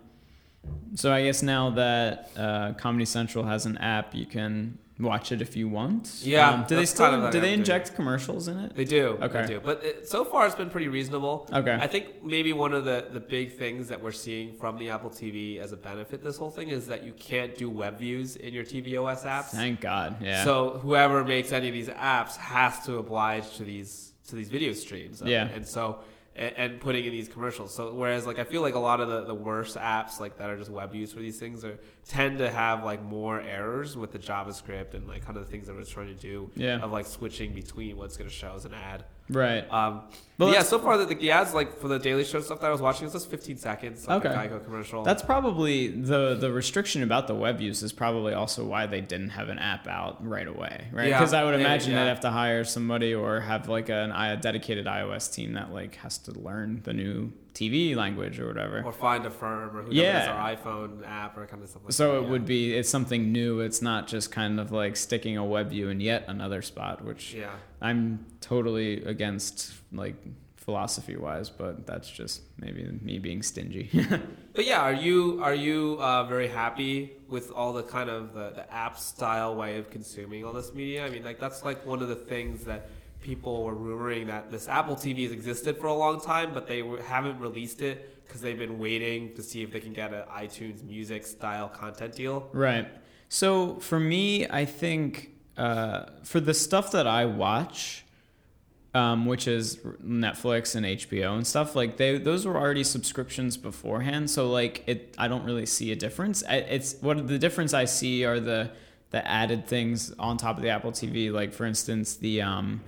so I guess now that uh, Comedy Central has an app, you can watch it if you want. Yeah, Um, do they still kind of do they doing. inject commercials in it? They do. Okay. They do. But it, so far, it's been pretty reasonable. Okay. I think maybe one of the, the big things that we're seeing from the Apple TV as a benefit this whole thing is that you can't do web views in your tvOS apps. Thank God. Yeah. So whoever makes any of these apps has to oblige to these to these video streams. it. Yeah. And so and, and putting in these commercials. So whereas like I feel like a lot of the, the worst apps like that are just web views for these things are tend to have like more errors with the JavaScript and like kind of the things that we're trying to do Yeah. of like switching between what's going to show as an ad. right. Um, but yeah, so far the, the ads like for the Daily Show stuff that I was watching, it's just 15 seconds, like Okay. a Geico commercial. That's probably the the restriction about the web use is probably also why they didn't have an app out right away, right? Yeah. Because I would imagine yeah. they'd have to hire somebody or have like an, a dedicated iOS team that like has to learn the new TV language or whatever. or find a firm or who Yeah. our iPhone app or kind of stuff like that. So it would be it's something new. It's not just kind of like sticking a web view in yet another spot, which Yeah. I'm totally against like philosophy wise, but that's just maybe me being stingy. [laughs] But yeah, are you are you uh, very happy with all the kind of the, the app style way of consuming all this media? I mean, like that's like one of the things that people were rumoring that this Apple TV has existed for a long time, but they haven't released it because they've been waiting to see if they can get an iTunes Music style content deal. Right. So for me, I think uh, for the stuff that I watch, um, which is Netflix and HBO and stuff, like they those were already subscriptions beforehand. So like it, I don't really see a difference. I, it's what the difference I see are the the added things on top of the Apple TV. Like for instance, the um,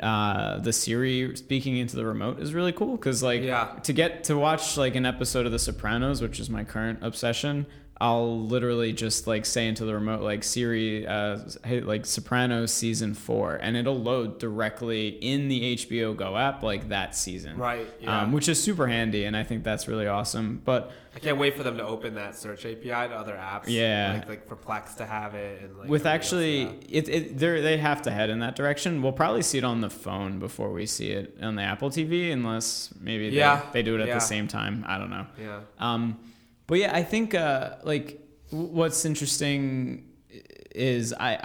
uh, the Siri speaking into the remote is really cool because like Yeah. to get to watch like an episode of The Sopranos, which is my current obsession, I'll literally just like say into the remote like Siri, uh, hey, like Sopranos season four, and it'll load directly in the HBO Go app like that season, Right, yeah. Um, which is super handy, and I think that's really awesome. But I can't wait for them to open that search API to other apps. Yeah. like, like for Plex to have it and like with actually, it, it they they have to head in that direction. We'll probably see it on the phone before we see it on the Apple TV, unless maybe they, Yeah, they do it at yeah. the same time. I don't know. yeah. Um, but yeah, I think uh, like what's interesting is I,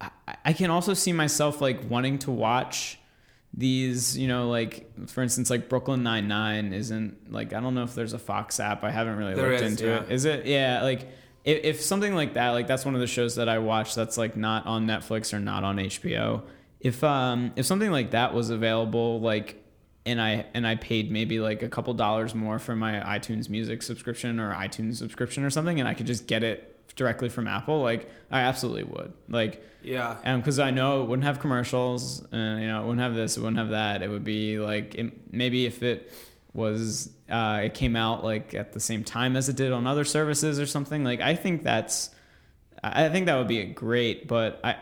I I can also see myself like wanting to watch these, you know, like for instance, like Brooklyn Nine Nine isn't like I don't know if there's a Fox app. I haven't really There looked is, into yeah. it. Is it? Yeah, like. If, if something like that, like that's one of the shows that I watch that's like not on Netflix or not on HBO. If um if something like that was available, like and I and I paid maybe like a couple dollars more for my iTunes Music subscription or iTunes subscription or something, and I could just get it directly from Apple, like I absolutely would. Like, Yeah. and because I know it wouldn't have commercials, and you know, it wouldn't have this, it wouldn't have that. It would be like it, maybe if it was uh, it came out like at the same time as it did on other services or something. Like I think that's I I think that would be great, but I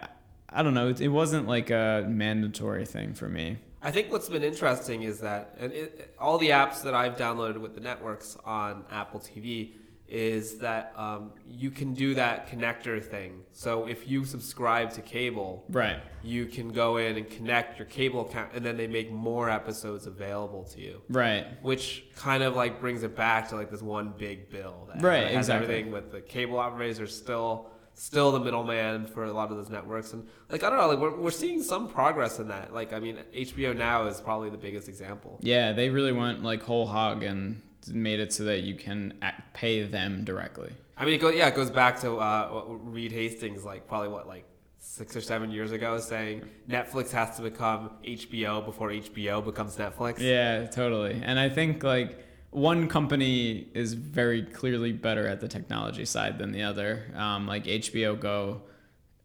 I don't know. It, it wasn't like a mandatory thing for me. I think what's been interesting is that and it, all the apps that I've downloaded with the networks on Apple TV is that um, you can do that connector thing. So if you subscribe to cable, Right. you can go in and connect your cable account, and then they make more episodes available to you. Right. Which kind of like brings it back to like this one big bill that Right, has exactly. everything with the cable operators are still still the middleman for a lot of those networks and like I don't know like we're, we're seeing some progress in that like I mean HBO now is probably the biggest example Yeah, they really went like whole hog and made it so that you can ac- pay them directly. I mean it go, yeah it goes back to uh, Reed Hastings like probably what like six or seven years ago saying Netflix has to become HBO before HBO becomes Netflix Yeah, totally. And I think like one company is very clearly better at the technology side than the other. Um, like HBO Go,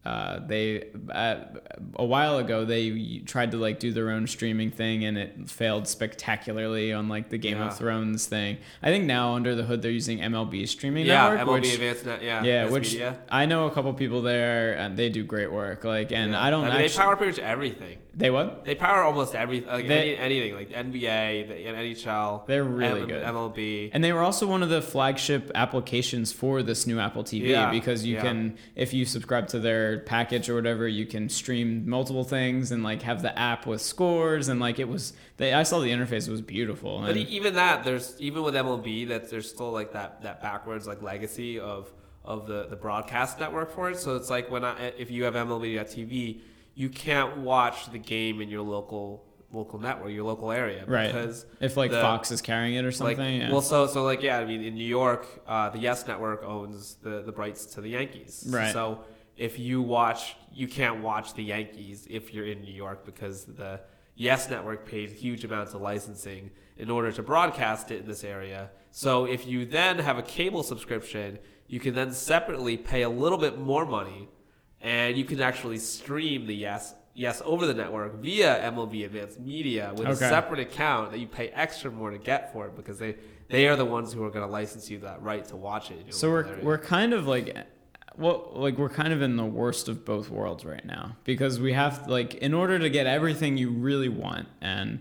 uh, they at, a while ago they tried to like do their own streaming thing and it failed spectacularly on like the Game Yeah. of Thrones thing. I think now under the hood they're using MLB streaming yeah network, MLB which Advanced Net yeah yeah, which Media. I know a couple people there and they do great work. Like, and Yeah. I don't I mean, they power pretty much everything they what? They power almost everything, like They- any, anything, like NBA, the NHL. They're really M- good. MLB. And they were also one of the flagship applications for this new Apple TV Yeah, because you yeah. can, if you subscribe to their package or whatever, you can stream multiple things and like have the app with scores and like it was. They, I saw the interface; it was beautiful. But And, even that, there's even with MLB, that there's still like that that backwards like legacy of of the the broadcast network for it. So it's like when I if you have MLB.TV, you can't watch the game in your local local network, your local area, Right. because if like the- Fox is carrying it or like something, yeah. well, so so like yeah, I mean in New York, uh, the Yes Network owns the the rights to the Yankees, Right. So if you watch, you can't watch the Yankees if you're in New York because the Yes Network paid huge amounts of licensing in order to broadcast it in this area. So if you then have a cable subscription, you can then separately pay a little bit more money, and you can actually stream the Yes. Yes, over the network via MLB Advanced Media with a separate account that you pay extra more to get for it because they they are the ones who are going to license you that right to watch it. so we're area. we're kind of like well like we're kind of in the worst of both worlds right now because we have like in order to get everything you really want and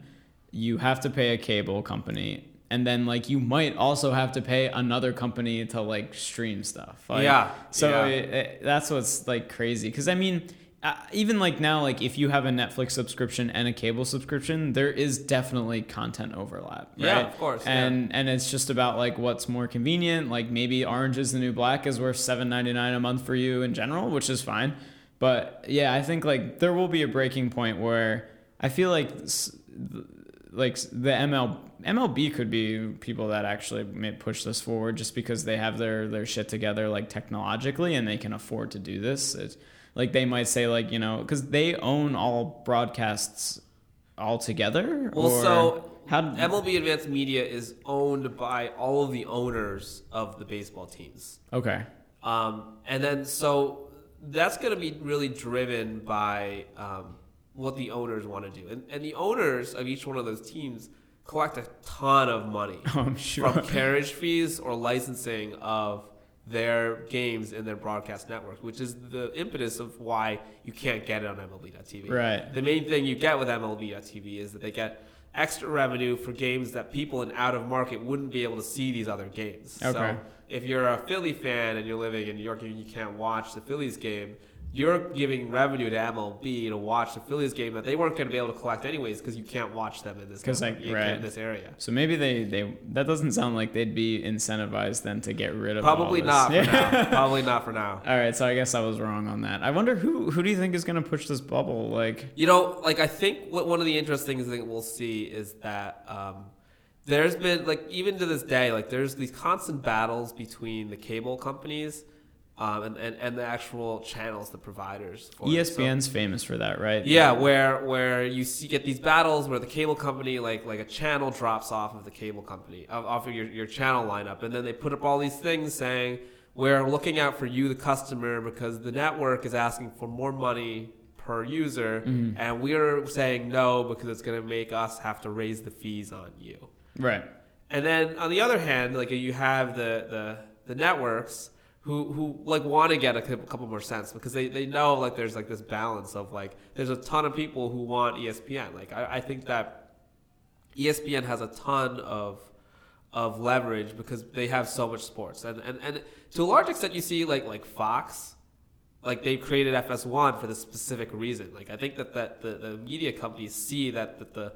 you have to pay a cable company and then like you might also have to pay another company to like stream stuff like, Yeah, so yeah. It, it- that's what's like crazy because i mean uh, even like now like if you have a netflix subscription and a cable subscription there is definitely content overlap right? Yeah, of course, yeah. and and it's just about like what's more convenient like maybe orange is the new black is worth 7.99 a month for you in general which is fine but yeah i think like there will be a breaking point where i feel like like the ml mlb could be people that actually may push this forward just because they have their their shit together like technologically and they can afford to do this it's, like they might say like you know because they own all broadcasts all together Well, or so how MLB Advanced Media is owned by all of the owners of the baseball teams. okay Um, and then so that's going to be really driven by um, what the owners want to do. And, and the owners of each one of those teams collect a ton of money [laughs] i'm sure from carriage fees or licensing of their games in their broadcast network, which is the impetus of why you can't get it on MLB.TV. Right. The main thing you get with MLB.TV is that they get extra revenue for games that people in out of market wouldn't be able to see these other games. Okay. So if you're a Philly fan and you're living in New York and you can't watch the Phillies game, you're giving revenue to MLB to watch the Phillies game that they weren't going to be able to collect anyways because you can't watch them in this 'Cause, like, network- in right. this area. So maybe they, they that doesn't sound like they'd be incentivized then to get rid of Probably not for now. [laughs] Probably not for now. All right, so I guess I was wrong on that. I wonder who who do you think is going to push this bubble? Like, You know, like I think what one of the interesting things that we'll see is that um, there's been like even to this day, like there's these constant battles between the cable companies um, and, and and the actual channels, the providers. For it. So- ESPN's famous for that, right? yeah, where where you see get these battles where the cable company like like a channel drops off of the cable company off of your, your channel lineup, and then they put up all these things saying we're looking out for you, the customer, because the network is asking for more money per user, and we're saying no because it's going to make us have to raise the fees on you. Right. And then on the other hand, like you have the the, the networks who who like want to get a couple more cents because they, they know like there's like this balance of like there's a ton of people who want ESPN. Like I, I think that ESPN has a ton of of leverage because they have so much sports and, and, and to a large extent you see like like Fox like they created FS1 for this specific reason. Like I think that, that the, the media companies see that, that the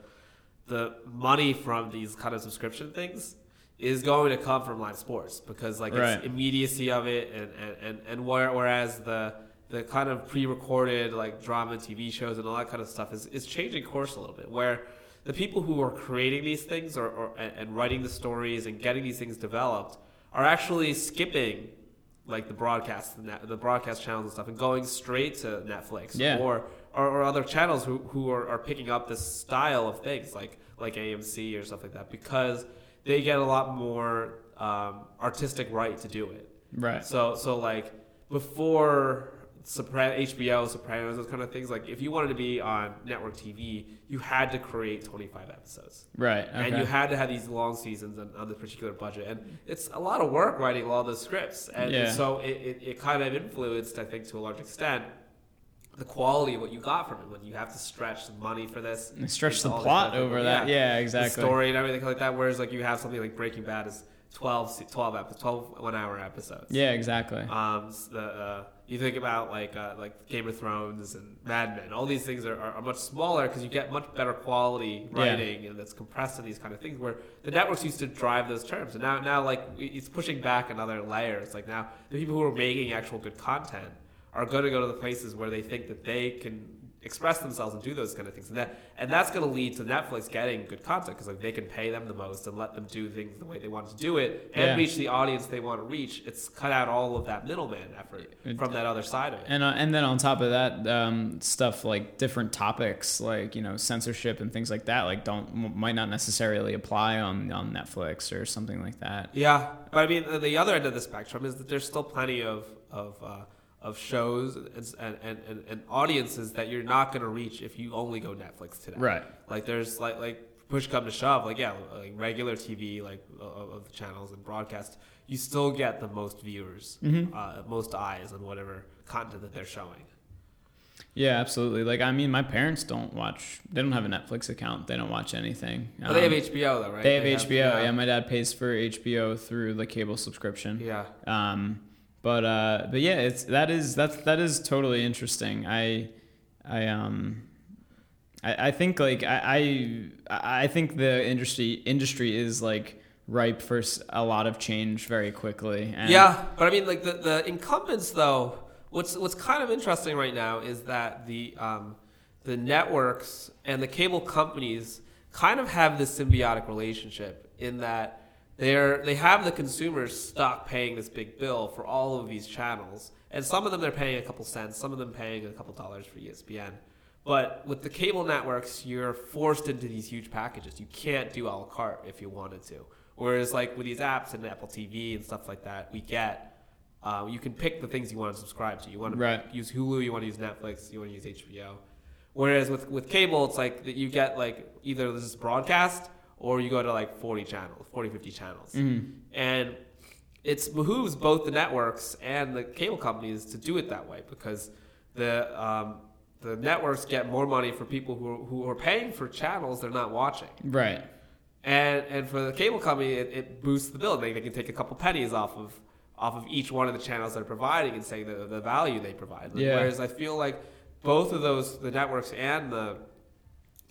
the money from these kind of subscription things is going to come from live sports because like Right. it's immediacy of it and and, and, and where, whereas the the kind of pre-recorded like drama TV shows and all that kind of stuff is, is changing course a little bit where the people who are creating these things or, or and, writing the stories and getting these things developed are actually skipping like the broadcast the, the broadcast channels and stuff and going straight to Netflix Yeah. or, or or other channels who, who are, are picking up this style of things like like AMC or stuff like that because they get a lot more um, artistic right to do it. Right. So so like before Sopran- HBO, Sopranos, those kind of things. Like if you wanted to be on network TV, you had to create 25 episodes, Right. Okay. and you had to have these long seasons on, on this particular budget. And it's a lot of work writing all those scripts, and, Yeah. so it, it, it kind of influenced, I think, to a large extent, the quality of what you got from it. When you have to stretch the money for this, And stretch the plot kind of- over that. Yeah, the exactly. story and everything like that. Whereas like you have something like Breaking Bad is 12, 12, episodes, 12 one hour episodes. Yeah, exactly. Um, s- the, uh, you think about like uh, like Game of Thrones and Mad Men. All these things are, are, are much smaller because you get much better quality Yeah. writing and that's compressed in these kind of things. Where the networks used to drive those terms, and now now like it's pushing back another layer. It's like now the people who are making actual good content are going to go to the places where they think that they can express themselves and do those kind of things. And that and that's going to lead to netflix getting good content because like they can pay them the most and let them do things the way they want to do it and Yeah. reach the audience they want to reach. It's cut out all of that middleman effort from that other side of it. And uh, and then on top of that, um, stuff like different topics, like you know censorship and things like that, like don't might not necessarily apply on on Netflix or something like that. yeah. But i mean the other end of the spectrum is that there's still plenty of of uh, of shows and, and, and, and audiences that you're not going to reach if you only go Netflix today. Right. Like there's like like push come to shove, like yeah, like regular TV, like of of the channels and broadcast, you still get the most viewers, Mhm. uh, most eyes on whatever content that they're showing. Yeah, absolutely. Like I mean, my parents don't watch. They don't have a Netflix account. They don't watch anything. But they have Um, HBO though, right? They have HBO. Yeah. my dad pays for HBO through the cable subscription. Yeah. Um, but uh, but yeah, it's that is that's that is totally interesting. I I um I, I think like I, I I think the industry industry is like ripe for a lot of change very quickly. And Yeah, but I mean, like the, the incumbents, though. What's what's kind of interesting right now is that the um, the networks and the cable companies kind of have this symbiotic relationship in that they're they have the consumers stuck paying this big bill for all of these channels, and some of them they're paying a couple cents, some of them paying a couple dollars for ESPN. But with the cable networks, you're forced into these huge packages. You can't do a la carte if you wanted to. Whereas, like with these apps and Apple TV and stuff like that, we get uh, you can pick the things you want to subscribe to. You want to Right. use Hulu, you want to use Netflix, you want to use HBO. Whereas with, with cable, it's like that you get like either this is broadcast or you go to like 40 channels, 40, 50 channels. Mhm. And it behooves both the networks and the cable companies to do it that way because the um, the networks get more money for people who are, who are paying for channels they're not watching. Right. And and for the cable company, it, it boosts the bill. They, they can take a couple pennies off of off of each one of the channels they're providing and say the, the value they provide. Yeah. Whereas I feel like both of those, the networks and the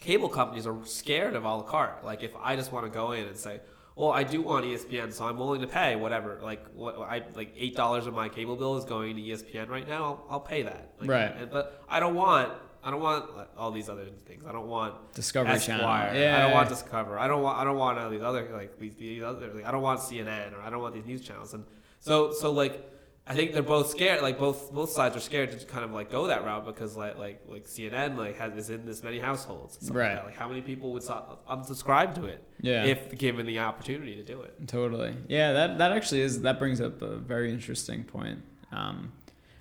cable companies, are scared of a la carte. Like if I just want to go in and say, well, I do want ESPN, so I'm willing to pay whatever. Like what I like eight dollars of my cable bill is going to ESPN right now. I'll, I'll pay that. Like, Right. And, but I don't want. I don't want all these other things. I don't want Discovery Channel. Yeah. I don't want Discover. I don't want. I don't want all these other like these, these other. Like, I don't want CNN or I don't want these news channels. And so so like I think they're both scared. Like both both sides are scared to kind of like go that route because like like like CNN like has is in this many households. stuff like Right. Like how many people would su- unsubscribe to it Yeah. if given the opportunity to do it? Totally. Yeah, that that actually is that brings up a very interesting point. Um,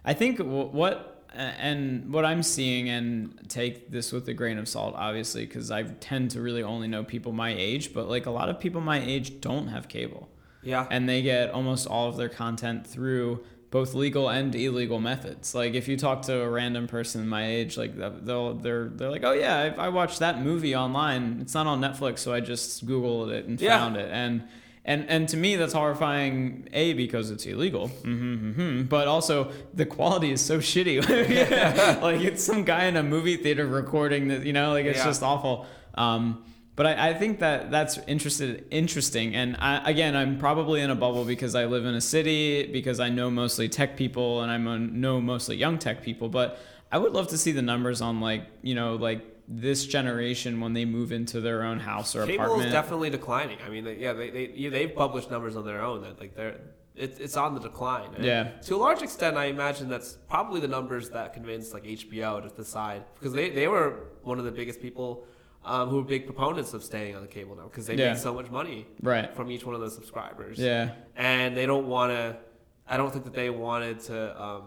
I think w- what and what I'm seeing and take this with a grain of salt, obviously, because I tend to really only know people my age, but like a lot of people my age don't have cable, Yeah. and they get almost all of their content through both legal and illegal methods. Like if you talk to a random person my age, like they'll they're they're like, oh yeah, I, I watched that movie online. It's not on Netflix, so I just googled it and Yeah. found it. And and and to me that's horrifying. A because it's illegal, hmm hmm but also the quality is so [laughs] shitty. [laughs] [laughs] like it's some guy in a movie theater recording that you know, like it's Yeah. just awful. Um, but I, I think that that's interested interesting. And I, again, I'm probably in a bubble because I live in a city because I know mostly tech people and I know mostly young tech people. But I would love to see the numbers on like you know like this generation when they move into their own house or Cable apartment. is definitely declining. I mean, they, yeah, they, they yeah, they've published numbers on their own that like they're it's it's on the decline. And Yeah. To a large extent, I imagine that's probably the numbers that convinced like HBO to decide because they they were one of the biggest people. Um, who were big proponents of staying on the cable now because they Yeah. made so much money Right. from each one of those subscribers. yeah. and they don't want to. I don't think that they wanted to um,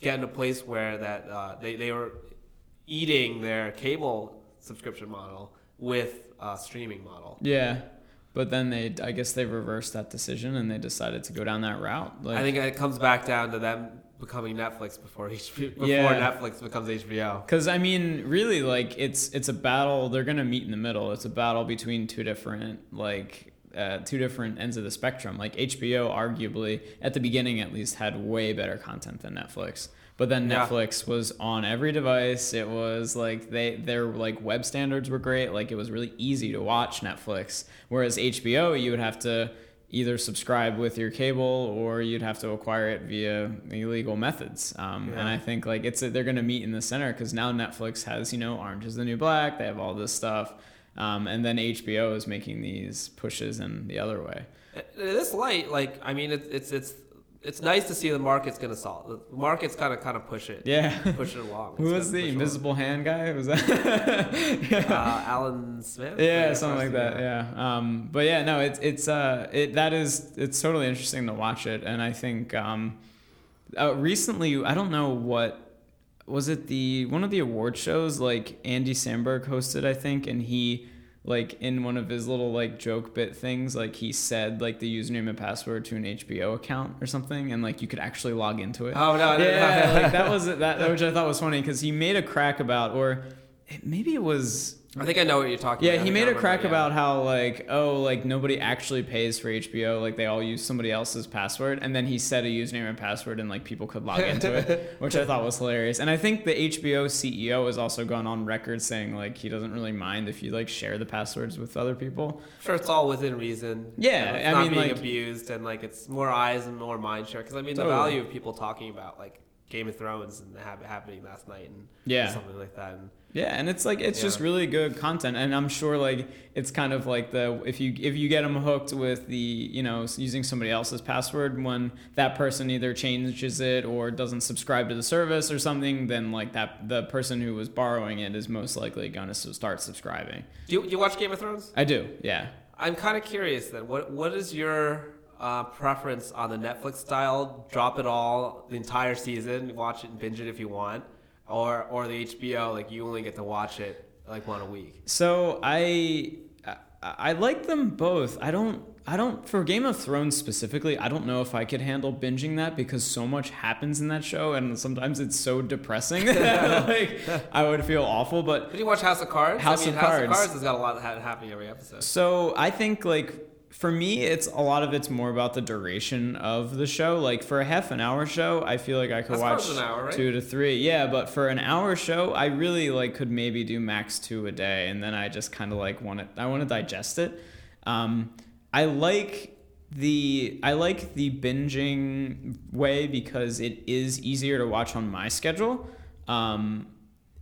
get in a place where that uh, they they were eating their cable subscription model with a streaming model. Yeah. But then they, I guess they reversed that decision and they decided to go down that route. Like, I think it comes back down to them becoming Netflix before [laughs] HBO, before Yeah. Netflix becomes HBO. Because I mean, really, like it's it's a battle. They're gonna meet in the middle. It's a battle between two different like uh, two different ends of the spectrum. Like HBO, arguably at the beginning at least, had way better content than Netflix. But then Yeah. Netflix was on every device. It was like they their like web standards were great. Like it was really easy to watch Netflix. Whereas HBO, you would have to either subscribe with your cable or you'd have to acquire it via illegal methods. Um, Yeah. And I think like it's a, they're going to meet in the center because now Netflix has you know Orange is the New Black. They have all this stuff, um, and then HBO is making these pushes in the other way. In this light, like I mean, it's it's it's it's nice to see the market's gonna solve. The market's kind of kind of push it, Yeah. push it along. [laughs] Who was the invisible hand guy? Was that? along. [laughs] Uh, [laughs] Alan Smith. yeah, something like that. Yeah. Um, but yeah, no, it's it's uh, it that is it's totally interesting to watch it, and I think um, uh, recently I don't know what was it the one of the award shows like Andy Samberg hosted I think, and he like in one of his little like joke bit things like he said like the username and password to an HBO account or something, and like you could actually log into it. Oh no! I didn't Yeah, know. like that was that, which I thought was funny because he made a crack about, or maybe it was I think I know what you're talking yeah, about. He I made a remember, crack yeah. about how like oh like nobody actually pays for HBO like they all use somebody else's password and then he said a username and password and like people could log into it [laughs] which I thought was hilarious and I think the HBO CEO has also gone on record saying like he doesn't really mind if you like share the passwords with other people sure it's all within reason. Yeah, And it's I not mean, being like- abused and like it's more eyes and more mind share. Because I mean, the value of people talking about like Game of Thrones and hap- happening last night and Yeah. something like that. And Yeah, and it's like it's just really good content, and I'm sure like it's kind of like the if you if you get them hooked with the you know using somebody else's password when that person either changes it or doesn't subscribe to the service or something, then like that the person who was borrowing it is most likely going to start subscribing. do you, you watch Game of Thrones? I do, yeah. I'm kind of curious then. What what is your uh, preference on the Netflix style? Drop it all, the entire season, watch it and binge it if you want, or or the HBO like you only get to watch it like one a week. So I I, I like them both. I don't I don't for Game of Thrones specifically. I don't know if I could handle binging that because so much happens in that show, and sometimes it's so depressing. [laughs] like I would feel awful. But Did you watch House of Cards? House I mean, of House Cards. of Cards has got a lot ha- happening every episode. so I think like. For me, it's a lot of it's more about the duration of the show. Like for a half an hour show, I feel like I could That's watch an hour, right? two to three. Yeah, but for an hour show, I really like could maybe do max two a day, and then I just kind of like want to. I want to digest it. Um, I like the I like the binging way because it is easier to watch on my schedule. Um,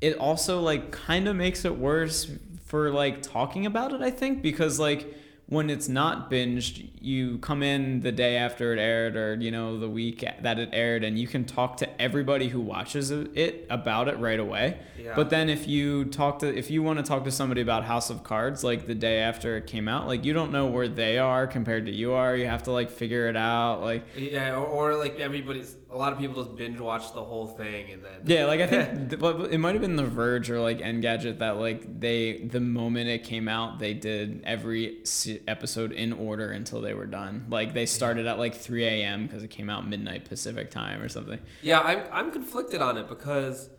it also like kind of makes it worse for like talking about it. I think because like when it's not binged, you come in the day after it aired or you know the week that it aired, and you can talk to everybody who watches it about it right away. Yeah. But then if you talk to if you want to talk to somebody about House of Cards like the day after it came out, like you don't know where they are compared to you are. You have to like figure it out. Like Yeah, or, or like everybody's. A lot of people just binge watch the whole thing and then. yeah, like I think [laughs] but it might have been The Verge or like Engadget that like they the moment it came out they did every episode in order until they were done. Like they started at like 3 a.m. because it came out midnight Pacific time or something. Yeah, I'm I'm conflicted on it because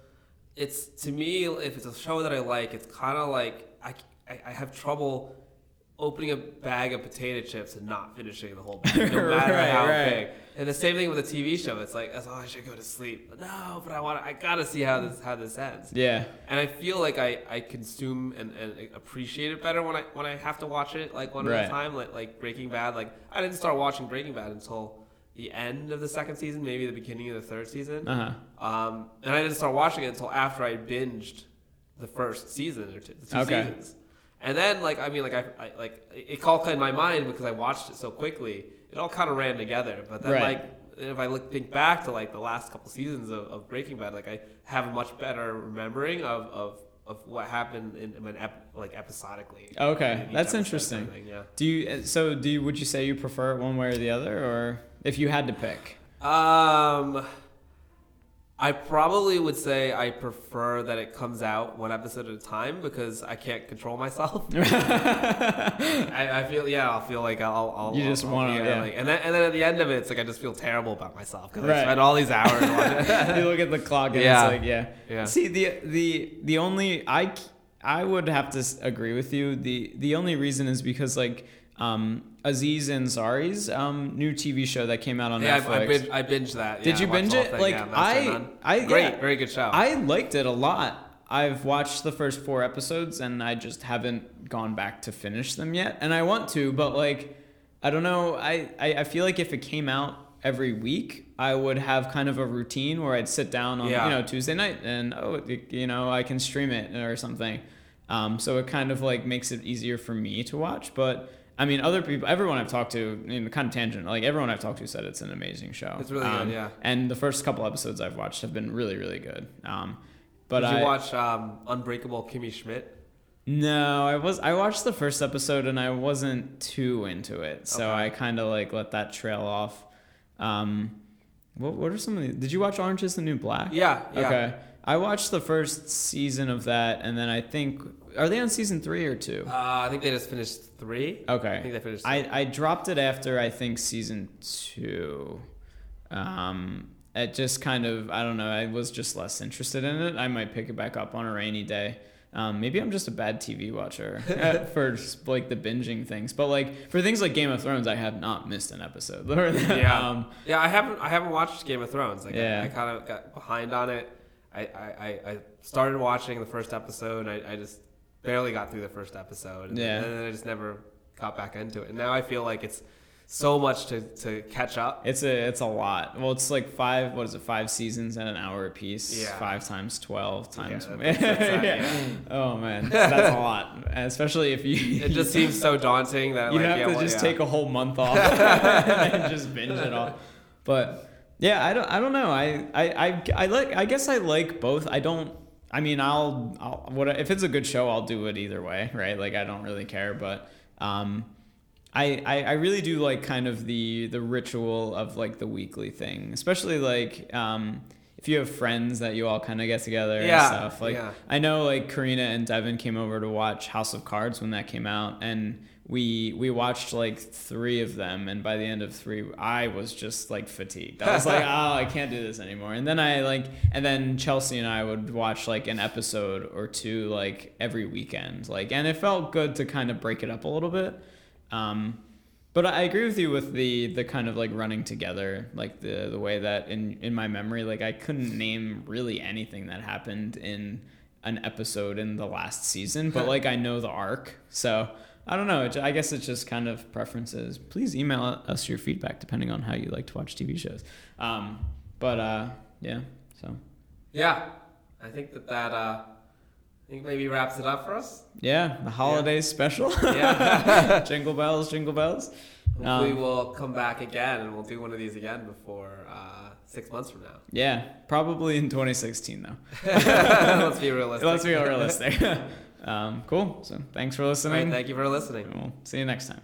it's to me if it's a show that I like, it's kind of like I, I I have trouble opening a bag of potato chips and not finishing the whole bag, no [laughs] matter Right, how right. big. And the same thing with a TV show. It's like, oh, I should go to sleep. But no, but I want. I gotta see how this how this ends. Yeah. And I feel like I, I consume and, and appreciate it better when I when I have to watch it like one at a time. Like like Breaking Bad. Like I didn't start watching Breaking Bad until the end of the second season, maybe the beginning of the third season. Uh huh. Um, and I didn't start watching it until after I binged the first season or two, the two Okay. seasons. And then, like, I mean, like, I, I like it all in my mind because I watched it so quickly. It all kind of ran together. But then, Right. like, if I look think back to like the last couple seasons of, of Breaking Bad, like, I have a much better remembering of of, of what happened in, in ep, like episodically. Okay, in that's interesting. kind of thing, yeah. Do you? So do you? Would you say you prefer it one way or the other, or if you had to pick? Um, I probably would say I prefer that it comes out one episode at a time because I can't control myself. [laughs] I, I feel yeah, I'll feel like I'll. I'll You I'll- just wanna- yeah. like, and then and then at the end of it, it's like I just feel terrible about myself because Right. I spent all these hours. watching- [laughs] you look at the clock and Yeah. it's like yeah. Yeah. See the the the only I I would have to agree with you. The the only reason is because like um Aziz Ansari's um new TV show that came out on yeah, Netflix. I, I, binge, I binged that. Did yeah, you binge it? thing, Like yeah, I. I great, yeah. very good show. I liked it a lot. I've watched the first four episodes and I just haven't gone back to finish them yet. And I want to, but like, I don't know. I, I, I feel like if it came out every week, I would have kind of a routine where I'd sit down on, you know, Tuesday night and, oh, you know, I can stream it or something. Um, so it kind of like makes it easier for me to watch. But I mean, other people, everyone I've talked to, you know, kind of tangent, like everyone I've talked to said it's an amazing show. It's really good, Um, yeah. And the first couple episodes I've watched have been really, really good. Um, but Did I, you watch um, Unbreakable Kimmy Schmidt? No, I was. I watched the first episode and I wasn't too into it, so Okay. I kind of like let that trail off. Um, what What are some of the? Did you watch Orange Is the New Black? Yeah, yeah. Okay. I watched the first season of that, and then I think are they on season three or two? Uh, I think they just finished three. Okay. I think they finished. I, I dropped it after I think season two. Um, it just kind of I don't know. I was just less interested in it. I might pick it back up on a rainy day. Um, maybe I'm just a bad TV watcher [laughs] uh, for just, like the binging things. But like for things like Game of Thrones, I have not missed an episode. [laughs] yeah, um, yeah. I haven't I haven't watched Game of Thrones. Like Yeah. I, I kind of got behind on it. I, I, I- I started watching the first episode. I, I just barely got through the first episode. And, Yeah. and then I just never got back into it. And now I feel like it's so much to, to catch up. it's a it's a lot. Well, it's like five. What is it? Five seasons and an hour apiece. Yeah. Five times twelve times. that- that's- [laughs] that's- Yeah. [laughs] Oh man, that's a lot. Especially if you. It just seems so daunting that [laughs] You like, have yeah, to well, just yeah. take a whole month off and just binge it all. But yeah, I don't. I don't know. I, I, I, I like. I guess I like both. I don't. I mean, I'll. I'll. What if it's a good show? I'll do it either way, right? Like I don't really care. But um, I, I, I really do like kind of the the ritual of like the weekly thing, especially like um. If you have friends that you all kind of get together Yeah, and stuff, like yeah. I know like Karina and Devin came over to watch House of Cards when that came out, and we we watched like three of them, and by the end of three, I was just like fatigued. I was like, [laughs] oh, I can't do this anymore. And then I like, and then Chelsea and I would watch like an episode or two like every weekend, like, and it felt good to kind of break it up a little bit. Um, but I agree with you with the the kind of like running together, like the the way that in in my memory, like I couldn't name really anything that happened in an episode in the last season, but [laughs] like I know the arc, so I don't know. I guess it's just kind of preferences. Please email us your feedback depending on how you like to watch TV shows. Um, but uh, yeah, so Yeah, I think that that uh, I think maybe wraps it up for us. yeah, the holiday special. [laughs] Yeah. [laughs] jingle bells, jingle bells. Hopefully, Um, we'll come back again and we'll do one of these again before uh, six months from now. Yeah, probably in 2016 though. [laughs] Let's be realistic. Let's be realistic. Um, cool. So thanks for All right, listening. thank you for listening. And we'll see you next time.